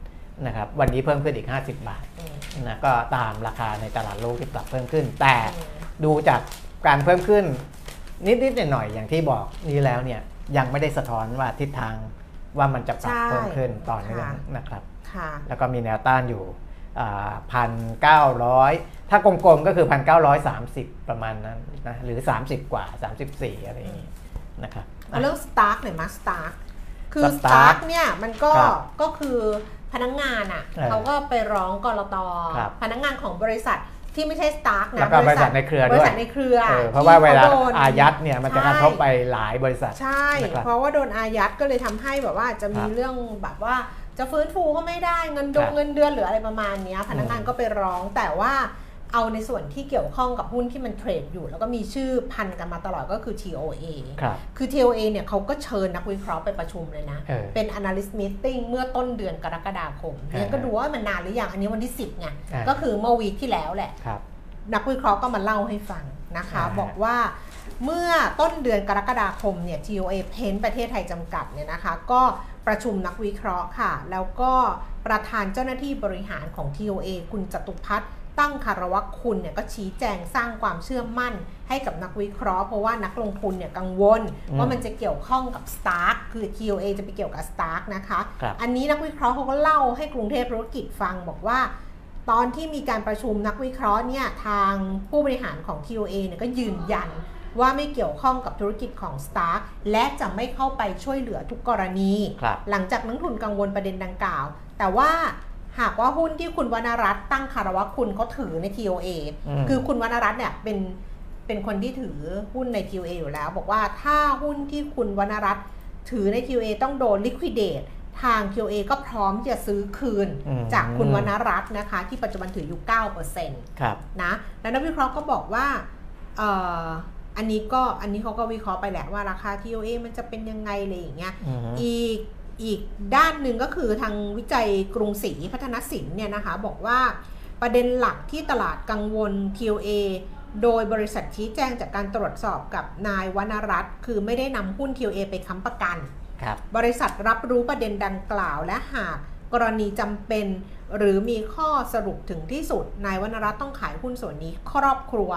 นะครับวันนี้เพิ่มขึ้นอีก 50 บาทอืมนะก็ตามราคาในตลาดโลกที่ปรับเพิ่มขึ้น แต่อืมดูจากการเพิ่มขึ้นนิดๆหน่อยๆอย่างที่บอกนี้แล้วเนี่ยยังไม่ได้สะท้อนว่าทิศทาง ว่ามันจะปรับใช่เพิ่มขึ้นต่อเนื่องค่ะนะครับค่ะแล้วก็มีแนวต้านอยู่พันเก้าร้อยถ้ากลมๆก็คือพันเก้าร้อยสามสิบประมาณนั้นนะหรือ30กว่า34อะไรอย่างนี้นะครับเอาเรื่อง Stark หน่อยมา Starkคือ Starkเนี่ยมันก็ครับก็คือพนักงานอะเออเขาก็ไปร้องก.ล.ต.ครับพนักงานของบริษัท ที่ไม่ใช่ Stark นะแล้วก็บริษัทในเครือด้วยบริษัทในเครือเออเพราะว่าเวลาที่โดนอายัดเนี่ยมันจะกระทบใช่ไปหลายบริษัท ใช่นะครับเพราะว่าโดนอายัดก็เลยทำให้แบบว่าจะมีครับเรื่องแบบว่าจะฟื้นฟูก็ไม่ได้เงินดคงรับเงินเดือนหรืออะไรประมาณเนี้ยพนักงานอืมก็ไปร้องแต่ว่า เอาในส่วนที่เกี่ยวข้องกับหุ้นที่มันเทรดอยู่ แล้วก็มีชื่อพันกันมาตลอดก็คือ TOA ครับคือ TOA เนี่ยเขาก็เชิญนักวิเคราะห์ไปประชุมเลยนะ เออเป็น analyst meeting เมื่อต้นเดือนกรกฎาคมอ่าเนี่ยก็ดูว่ามันนานหรือยังอันนี้วันที่ 10ไงอ่าก็คือเมื่อวีคที่แล้วแหละ ครับ นักวิเคราะห์ก็มาเล่าให้ฟังนะคะ อ่า บอกว่าเมื่อต้นเดือนกรกฎาคมเนี่ย TOA เพนประเทศไทยจำกัดเนี่ยนะคะ ก็ประชุมนักวิเคราะห์ค่ะ แล้วก็ประธานเจ้าหน้าที่บริหารของ TOA คุณจตุพัฒน์ ตั้งคารวะคุณเนี่ยก็ชี้แจงสร้างความเชื่อมั่นให้กับนักวิเคราะห์เพราะว่านักลงทุนเนี่ยกังวลอืมว่ามันจะเกี่ยวข้องกับ Stark คือ TOA จะไปเกี่ยวกับ Stark นะคะครับอันนี้นักวิเคราะห์เขาก็เล่าให้กรุงเทพธุรกิจฟังบอกว่า ตอนที่มีการประชุมนักวิเคราะห์เนี่ยทางผู้บริหารของ TOA เนี่ยก็ยืนยันว่าไม่เกี่ยวข้องกับธุรกิจของ Stark และจะไม่เข้าไปช่วยเหลือทุกกรณีครับหลังจากนักทุนกังวลประเด็นดังกล่าว แต่ว่า หากว่าหุ้นที่คุณวรรณรัตน์ตั้งคารวะคุณเขาถือใน TOA อืมคือคุณวรรณรัตน์เนี่ยเป็นเป็นคนที่ถือหุ้นใน TOA อยู่แล้ว บอกว่าถ้าหุ้นที่คุณวรรณรัตน์ถือใน TOA ต้องโดน liquidate ทาง TOA ก็พร้อมที่จะซื้อคืนอืมจากคุณวรรณรัตน์นะคะ ที่ปัจจุบันถืออยู่ 9%ครับนะแล้วนักวิเคราะห์ก็บอกว่าเอ่ออันนี้ก็อันนี้เขาก็วิเคราะห์ไปแหละว่าราคา TOA มันจะเป็นยังไงอะไรอย่างเงี้ยอือฮึอีก อีกด้านหนึ่งก็คือทางวิจัยกรุงศรีพัฒนสินเนี่ยนะคะบอกว่าประเด็นหลักที่ตลาดกังวล TOA โดยบริษัทชี้แจงจากการตรวจสอบกับนายวรรณรัตน์คือไม่ได้นำหุ้น TOA ไปค้ำประกันครับบริษัทรับรู้ประเด็นดังกล่าวและหากกรณีจำเป็น หรือมีข้อสรุปถึงที่สุด นายวรรณรัตน์ต้องขายหุ้นส่วนนี้ครอบครัว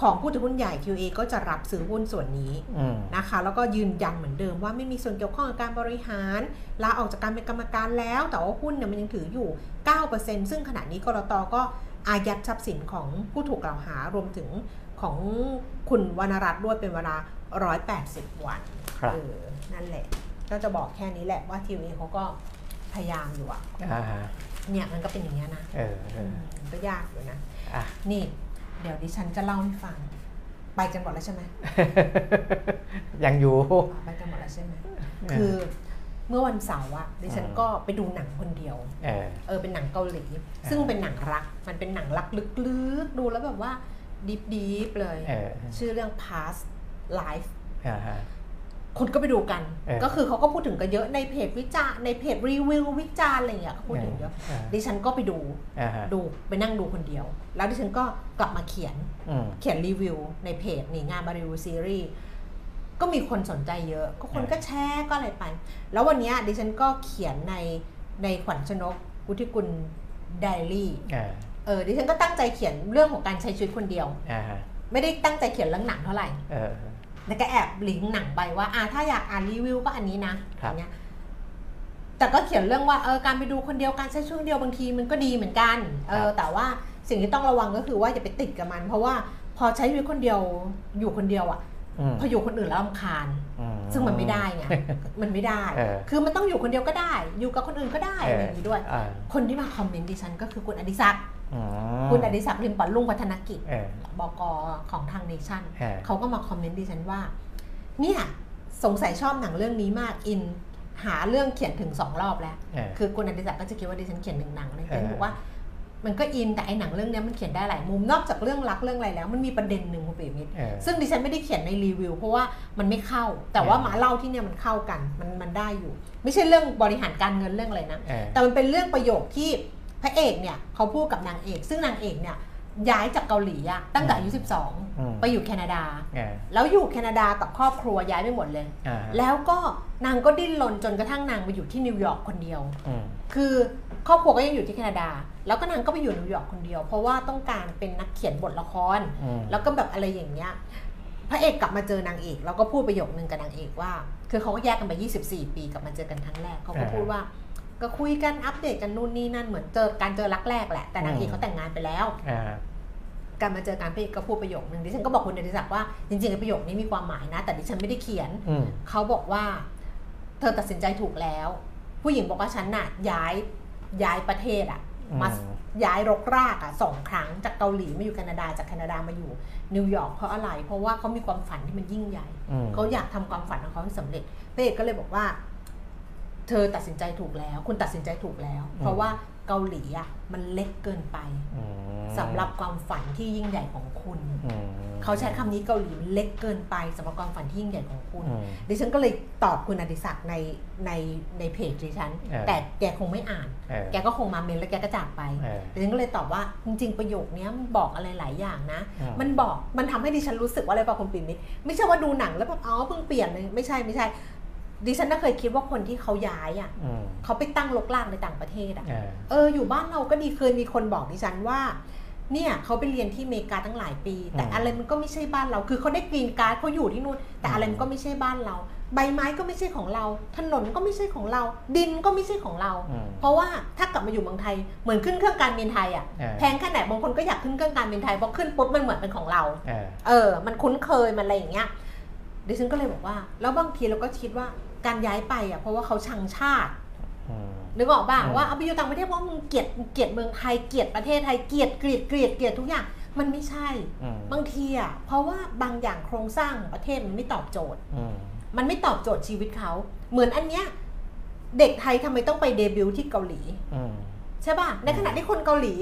ของผู้ถือหุ้นใหญ่ QA ก็จะรับซื้อหุ้นส่วนนี้อืมนะคะ แล้วก็ยืนยันเหมือนเดิมว่าไม่มีส่วนเกี่ยวข้องกับการบริหารลาออกจากการเป็นกรรมการแล้ว แต่ว่าหุ้นเนี่ยมันยังถืออยู่ 9%ซึ่งขณะนี้กรตก็อายัดทรัพย์สินของผู้ถูกกล่าวหารวมถึงของคุณวรรณรัตน์ด้วยเป็นเวลา 180 วันครับเออนั่นแหละ ก็จะบอกแค่นี้แหละว่าทีวีเขาก็พยายามอยู่อะอ่าฮะเนี่ยมันก็เป็นอย่างเงี้ยนะเออเออมันก็ยากอยู่นะอะนี่ เดี๋ยวดิฉันจะเล่าให้ฟัง ไปกันหมดแล้วใช่ไหมยังอยู่ ไปกันหมดแล้วใช่ไหมเออคือเมื่อวันเสาร์อะดิฉันอืมก็ไปดูหนังคนเดียวเออเออเป็นหนังเกาหลี ซึ่งเป็นหนังรัก มันเป็นหนังรักลึกๆ ดูแล้วแบบว่าดีฟดีฟเลยเออชื่อเรื่อง past life อ่าฮะ คุณก็ไปดูกันเออก็คือเขาก็พูดถึงกันเยอะในเพจวิจารณ์ในเพจรีวิววิจารณ์อะไรอย่างเงี้ยเขาพูดถึงเยอะเออดิฉันก็ไปดูอ่าฮะดูไปนั่งดูคนเดียว แล้วดิฉันก็กลับมาเขียนอืมเขียนรีวิวในเพจนี่งานมารีวิวซีรีส์ก็มีคนสนใจเยอะ ก็คนเออก็แชร์ก็อะไรไป แล้ววันเนี้ยดิฉันก็เขียนในในขวัญชนกวุฒิกุลไดรี่อ่าเออดิฉันก็ตั้งใจเขียนเรื่องของการใช้ชีวิตคนเดียวอ่าฮะไม่ได้ตั้งใจเขียนเรื่องหนังเท่าไหร่เออ แล้วก็แอบลิงก์หนังไปว่าอ่าถ้าอยากอ่านรีวิวก็อันนี้นะครับอย่างเงี้ยแต่ก็เขียนเรื่องว่าเออการไปดูคนเดียวการใช้ชีวิตคนเดียวบางทีมันก็ดีเหมือนกันเออแต่ว่าสิ่งที่ต้องระวังก็คือว่าอย่าไปติดกับมัน เพราะว่าพอใช้ชีวิตคนเดียวอยู่คนเดียวอะอืมพออยู่คนอื่นแล้วรำคาญอืซึ่งมันไม่ได้ไงมันไม่ได้เออคือมันต้องอยู่คนเดียวก็ได้ อยู่กับคนอื่นก็ได้อะไรอย่างนี้ด้วยอ่าคนที่มาคอมเมนต์ดิฉันก็คือคุณอดิศักดิ์อืม คุณอดิศักดิ์ริมปันลุงพัฒนกิจเออบกของทางเนชั่นเออเขาก็มาคอมเมนต์ดิฉันว่า เนี่ยสงสัยชอบหนังเรื่องนี้มากอินหาเรื่องเขียนถึงสองรอบแล้วเออคือคุณอดิศักดิ์ก็จะคิดว่าดิฉันเขียนหนึ่งหนังเลยเออแต่บอกว่ามันก็อินแต่ไอหนังเรื่องเนี้ยมันเขียนได้หลายมุมนอกจากเรื่องรักเรื่องอะไรแล้ว มันมีประเด็นหนึ่งคุณปิยมิตรเออซึ่งดิฉันไม่ได้เขียนในรีวิว เพราะว่ามันไม่เข้า แต่ว่าเออหมาเล่าที่เนี่ยมันเข้ากันมันมันได้อยู่ ไม่ใช่เรื่องบริหารการเงินเรื่องอะไรนะเออแต่มันเป็นเรื่องประโยคที่ พระเอกเนี่ยเขาพูดกับนางเอก ซึ่งนางเอกเนี่ยย้ายจากเกาหลีอะตั้งแต่อายุอืม12 ไปอยู่แคนาดาเออแล้วอยู่แคนาดากับครอบครัวย้ายไปหมดเลยอ่าแล้วก็นางก็ดิ้นรนจนกระทั่งนางไปอยู่ที่นิวยอร์กคนเดียวอืมคือครอบครัวก็ยังอยู่ที่แคนาดา แล้วก็นางก็ไปอยู่นิวยอร์กคนเดียว เพราะว่าต้องการเป็นนักเขียนบทละครอืมแล้วก็แบบอะไรอย่างเงี้ย พระเอกกลับมาเจอนางเอก แล้วก็พูดประโยคนึงกับนางเอกว่า คือเขาก็แยกกันไป 24 ปีกลับมาเจอกันครั้งแรกเขาก็อ่าพูดว่า ก็คุยกันอัปเดตกันนู่นนี่นั่นเหมือนเจอการเจอรักแรกแหละ แต่นางเอกอืมเขาแต่งงานไปแล้วอ่าการมาเจอกันพระเอกก็พูดประโยคนึงดิฉันก็บอกคุณเดชศักดิ์ว่าจริงๆไอ้ประโยคนี้มีความหมายนะ แต่ดิฉันไม่ได้เขียนอืมเขาบอกว่า เธอตัดสินใจถูกแล้ว ผู้หญิงบอกว่าฉันน่ะย้ายย้ายประเทศอะมาอืมย้ายรกรากอะสองครั้งจากเกาหลีมาอยู่แคนาดาจากแคนาดามาอยู่ นิวยอร์กเพราะอะไร เพราะว่าเขามีความฝันที่มันยิ่งใหญ่อืมเขาอยากทำความฝันของเขาให้สำเร็จพระเอกก็เลยบอกว่า เธอตัดสินใจถูกแล้ว คุณตัดสินใจถูกแล้ว เพราะว่าเกาหลีอะมันเล็กเกินไปอืมสำหรับความฝันที่ยิ่งใหญ่ของคุณอืมเขาใช้คำนี้เกาหลีมันเล็กเกินไปสำหรับความฝันที่ยิ่งใหญ่ของคุณอืมดิฉันก็เลยตอบคุณอดิศักดิ์ในในในเพจดิฉันเออแต่แกคงไม่อ่านเออแกก็คงมาเมนต์แล้วแกก็จากไปเออดิฉันก็เลยตอบว่าจริง ๆ ประโยคเนี้ยมันบอกอะไรหลายอย่างนะอืมมันบอกมันทำให้ดิฉันรู้สึกว่าอะไรป่ะคุณปิ่นมิตรไม่ใช่ว่าดูหนังแล้วแบบอ๋อเพิ่งเปลี่ยนเลยไม่ใช่ไม่ใช่ ดิฉันน่าเคยคิดว่าคนที่เขาย้ายอะอืมเขาไปตั้งลกลากในต่างประเทศอะเออเอออยู่บ้านเราก็ดีเคยมีคนบอกดิฉันว่าเนี่ยเขาไปเรียนที่อเมริกาตั้งหลายปี แต่อืมอะไรมันก็ไม่ใช่บ้านเรา คือเขาได้กรีนการ์ดเขาอยู่ที่นู่น แต่อะไรอืมมันก็ไม่ใช่บ้านเรา ใบไม้ก็ไม่ใช่ของเรา ถนนก็ไม่ใช่ของเรา ดินก็ไม่ใช่ของเราอืมเพราะว่าถ้ากลับมาอยู่เมืองไทยเหมือนขึ้นเครื่องการบินไทยอะเออแพงแค่ไหนบางคนก็อยากขึ้นเครื่องการบินไทยเพราะขึ้นปุ๊บมันเหมือนเป็นของเรา เออเออมันคุ้นเคยมันอะไรอย่างเงี้ยดิฉันก็เลยบอกว่า แล้วบางทีเราก็คิดว่า การย้ายไปอะเพราะว่าเขาชังชาติอืมนึกออกป่ะอืมว่าเอาไปอยู่ต่างประเทศเพราะมึงเกลียดเกลียดเมืองไทยเกลียดประเทศไทยเกลียดเกลียดเกลียดเกลียดทุกอย่างมันไม่ใช่อืมบางทีอะเพราะว่าบางอย่างโครงสร้างของประเทศมันไม่ตอบโจทย์อืมมันไม่ตอบโจทย์ชีวิตเขาเหมือนอันเนี้ยเด็กไทยทำไมต้องไปเดบิวต์ที่เกาหลีอืมใช่ป่ะในขณะที่คนเกาหลี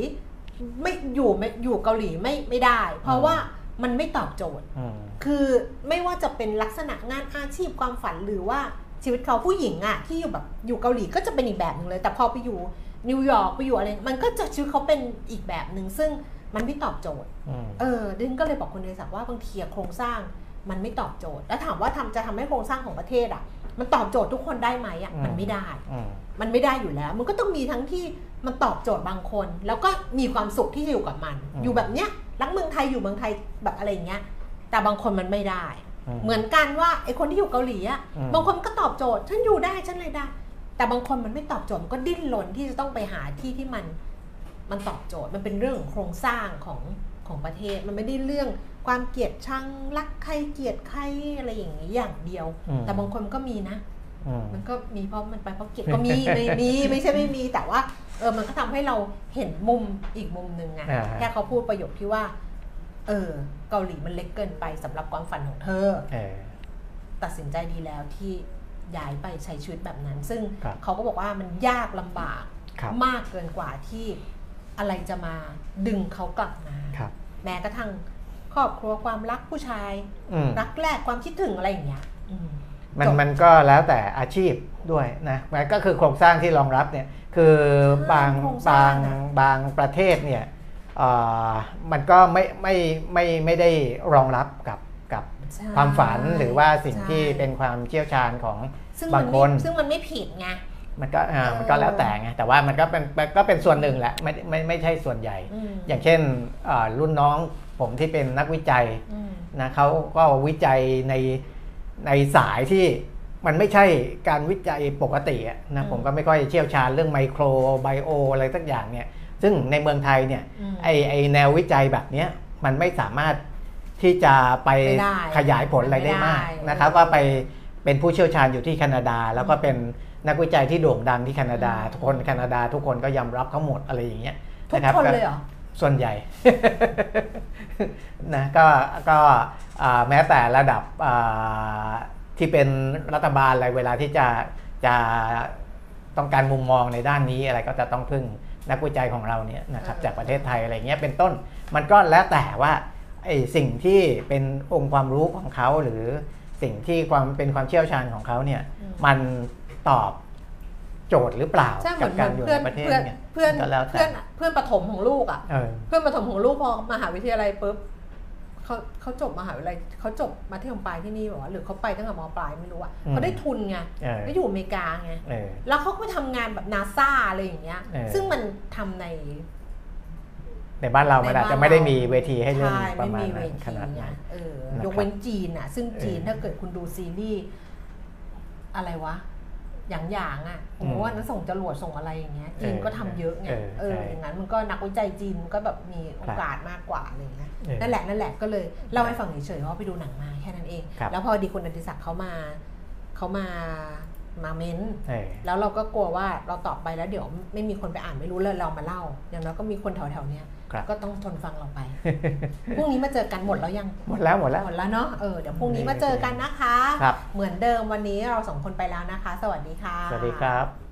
ไม่อยู่ไม่อยู่เกาหลีไม่ไม่ได้ เพราะว่ามันไม่ตอบโจทย์อืมคือไม่ว่าจะเป็นลักษณะงานอาชีพความฝันหรือว่า ชีวิตเขาผู้หญิงอะที่อยู่แบบอยู่เกาหลีก็จะเป็นอีกแบบหนึ่งเลย แต่พอไปอยู่นิวยอร์กไปอยู่อะไร มันก็จะชีวิตเขาเป็นอีกแบบหนึ่งซึ่งมันไม่ตอบโจทย์อืมเออดิฉันก็เลยบอกคุณเดศักดิ์ว่าบางทีอะโครงสร้างมันไม่ตอบโจทย์ แล้วถามว่าทำจะทำให้โครงสร้างของประเทศอะมันตอบโจทย์ทุกคนได้ไหมอะมันไม่ได้อืมมันไม่ได้อยู่แล้ว มันก็ต้องมีทั้งที่มันตอบโจทย์บางคน แล้วก็มีความสุขที่จะอยู่กับมันอืมอยู่แบบเนี้ยรักเมืองไทยอยู่เมืองไทยแบบอะไรอย่างเงี้ย แต่บางคนมันไม่ได้อืม เหมือนกันว่าไอคนที่อยู่เกาหลีอะอืมบางคนก็ตอบโจทย์ฉันอยู่ได้ฉันอะไรได้ แต่บางคนมันไม่ตอบโจทย์มันก็ดิ้นรนที่จะต้องไปหาที่ที่มันมันตอบโจทย์มันเป็นเรื่องของโครงสร้างของของประเทศมันไม่ได้เรื่องความเกลียดชังรักใครเกลียดใครอะไรอย่างนี้อย่างเดียวอืมแต่บางคนก็มีนะอืมมันก็มีเพราะมันไปเพราะเกลียดก็มีไม่มีไม่ใช่ไม่มีแต่ว่าเออมันก็ทำให้เราเห็นมุมอีกมุมหนึ่งอะอ่าฮะแค่เขาพูดประโยคที่ว่า เออ เกาหลีมันเล็กเกินไปสำหรับความฝันของเธอเออตัดสินใจดีแล้วที่ย้ายไปใช้ชีวิตแบบนั้น ซึ่งครับเขาก็บอกว่ามันยากลำบากครับมากเกินกว่าที่อะไรจะมาดึงเขากลับมาครับแม้กระทั่งครอบครัวความรักผู้ชายอืมรักแรกความคิดถึงอะไรอย่างเงี้ยอืมมันจบมันก็แล้วแต่อาชีพด้วยนะมันก็คือโครงสร้างที่รองรับเนี่ยคือบางโครงสร้าบางงอะบางประเทศเนี่ยเอ่อ มันก็ไม่ไม่ไม่ไม่ได้รองรับกับกับใช่ความฝันหรือว่าสิ่งใช่ที่เป็นความเชี่ยวชาญของซึ่งบามังนคไม่นซึ่งมันไม่ผิดไงมันก็อ่าเออมันก็แล้วแต่ไงแต่ว่ามันก็เป็นมันก็เป็นส่วนหนึ่งแหละไม่ไม่ไม่ใช่ส่วนใหญ่อืมอย่างเช่นอ่ารุ่นน้องผมที่เป็นนักวิจัยอืมนะเขาก็วิจัยในในสายที่มันไม่ใช่การวิจัยปกติอะนะผมก็ไม่ค่อยเชี่ยวชาญเรื่องไมโครไบโออะไรสักอย่างเนี่ย ซึ่งในเมืองไทยเนี่ยอืมไอไอแนววิจัยแบบเนี้ยมันไม่สามารถที่จะไปไม่ได้ขยายผลอะไรได้มากไม่ได้นะครับว่าไปเป็นผู้เชี่ยวชาญอยู่ที่แคนาดา แล้วก็เป็นนักวิจัยที่โด่งดังที่แคนาดาอืมทุกคนแคนาดา ทุกคนก็ยอมรับเขาหมดอะไรอย่างเงี้ยทุกะรับคนเลยเหรอส่วนใหญ่นะก็ก็อ่าแม้แต่ระดับอ่าที่เป็นรัฐบาลอะไรเวลาที่จะจะต้องการมุมมองในด้านนี้อะไรก็จะต้องพึ่ง นักวิจัยของเราเนี่ยนะครับเออจากประเทศไทยอะไรเงี้ยเป็นต้น มันก็แล้วแต่ว่าไอ้สิ่งที่เป็นองค์ความรู้ของเขาหรือสิ่งที่ความเป็นความเชี่ยวชาญของเขาเนี่ยอืมมันตอบโจทย์หรือเปล่าใช่เหกัมือนการอเหมืยู่อนในประเทศเพื่อนเนี่ยเพื่อนก็แล้วแต่เพื่อนเพื่อนประถมของลูกอะเออเพื่อนประถมของลูกพอมหาวิทยาลัยปุ๊บ เขาเขาจบมหาวิทยาลัยเขาจบมัธยมปลายที่นี่บอกว่าหรือเขาไปตั้งแต่มปลายไม่รู้อะอืมเขาได้ทุนไงเออเขาอยู่อเมริกาไงเออแล้วเขาก็ไปทำงานแบบนาซาอะไรอย่างเงี้ยเออซึ่งมันทำใน ในบ้านเรามันอาจจะไม่ได้มีเวทีให้เล่นใช่ประไม่มาณมีเวนั้นขทีนาดไงนั้นเออนะครับยกเว้นจีนอะ ซึ่งจีนเออถ้าเกิดคุณดูซีรีส์อะไรวะ อย่างอย่างๆอะผมอืมว่านั้นส่งจรวดส่งอะไรอย่างเงี้ยจีนเออก็ทำเยอะไงเออเออใช่อย่างนั้นมันก็นักวิจัยจีนก็แบบมีโอกาสมากกว่าอะไรอย่างเงี้ยเออนั่นแหละนั่นแหละก็เลยเล่าให้ฟังเฉยๆว่าไปดูหนังมาแค่นั้นเองครับแล้วพอดีคุณอดิศักดิ์เขามาเขามามาเม้นเออแล้วเราก็กลัวว่าเราตอบไปแล้วเดี๋ยวไม่มีคนไปอ่านไม่รู้เลยเรามาเล่า อย่างน้อยก็มีคนแถวๆเนี้ยครับ ก็ต้องทนฟังเราไปพรุ่งนี้มาเจอกันหมดแล้วยัง หมดแล้วหมดแล้วหมดแล้วเนาะเออเดี๋ยวพรุ่งนี้มาเจอกันนะคะครับเหมือนเดิมวันนี้เราสองคนไปแล้วนะคะ สวัสดีค่ะ สวัสดีครับ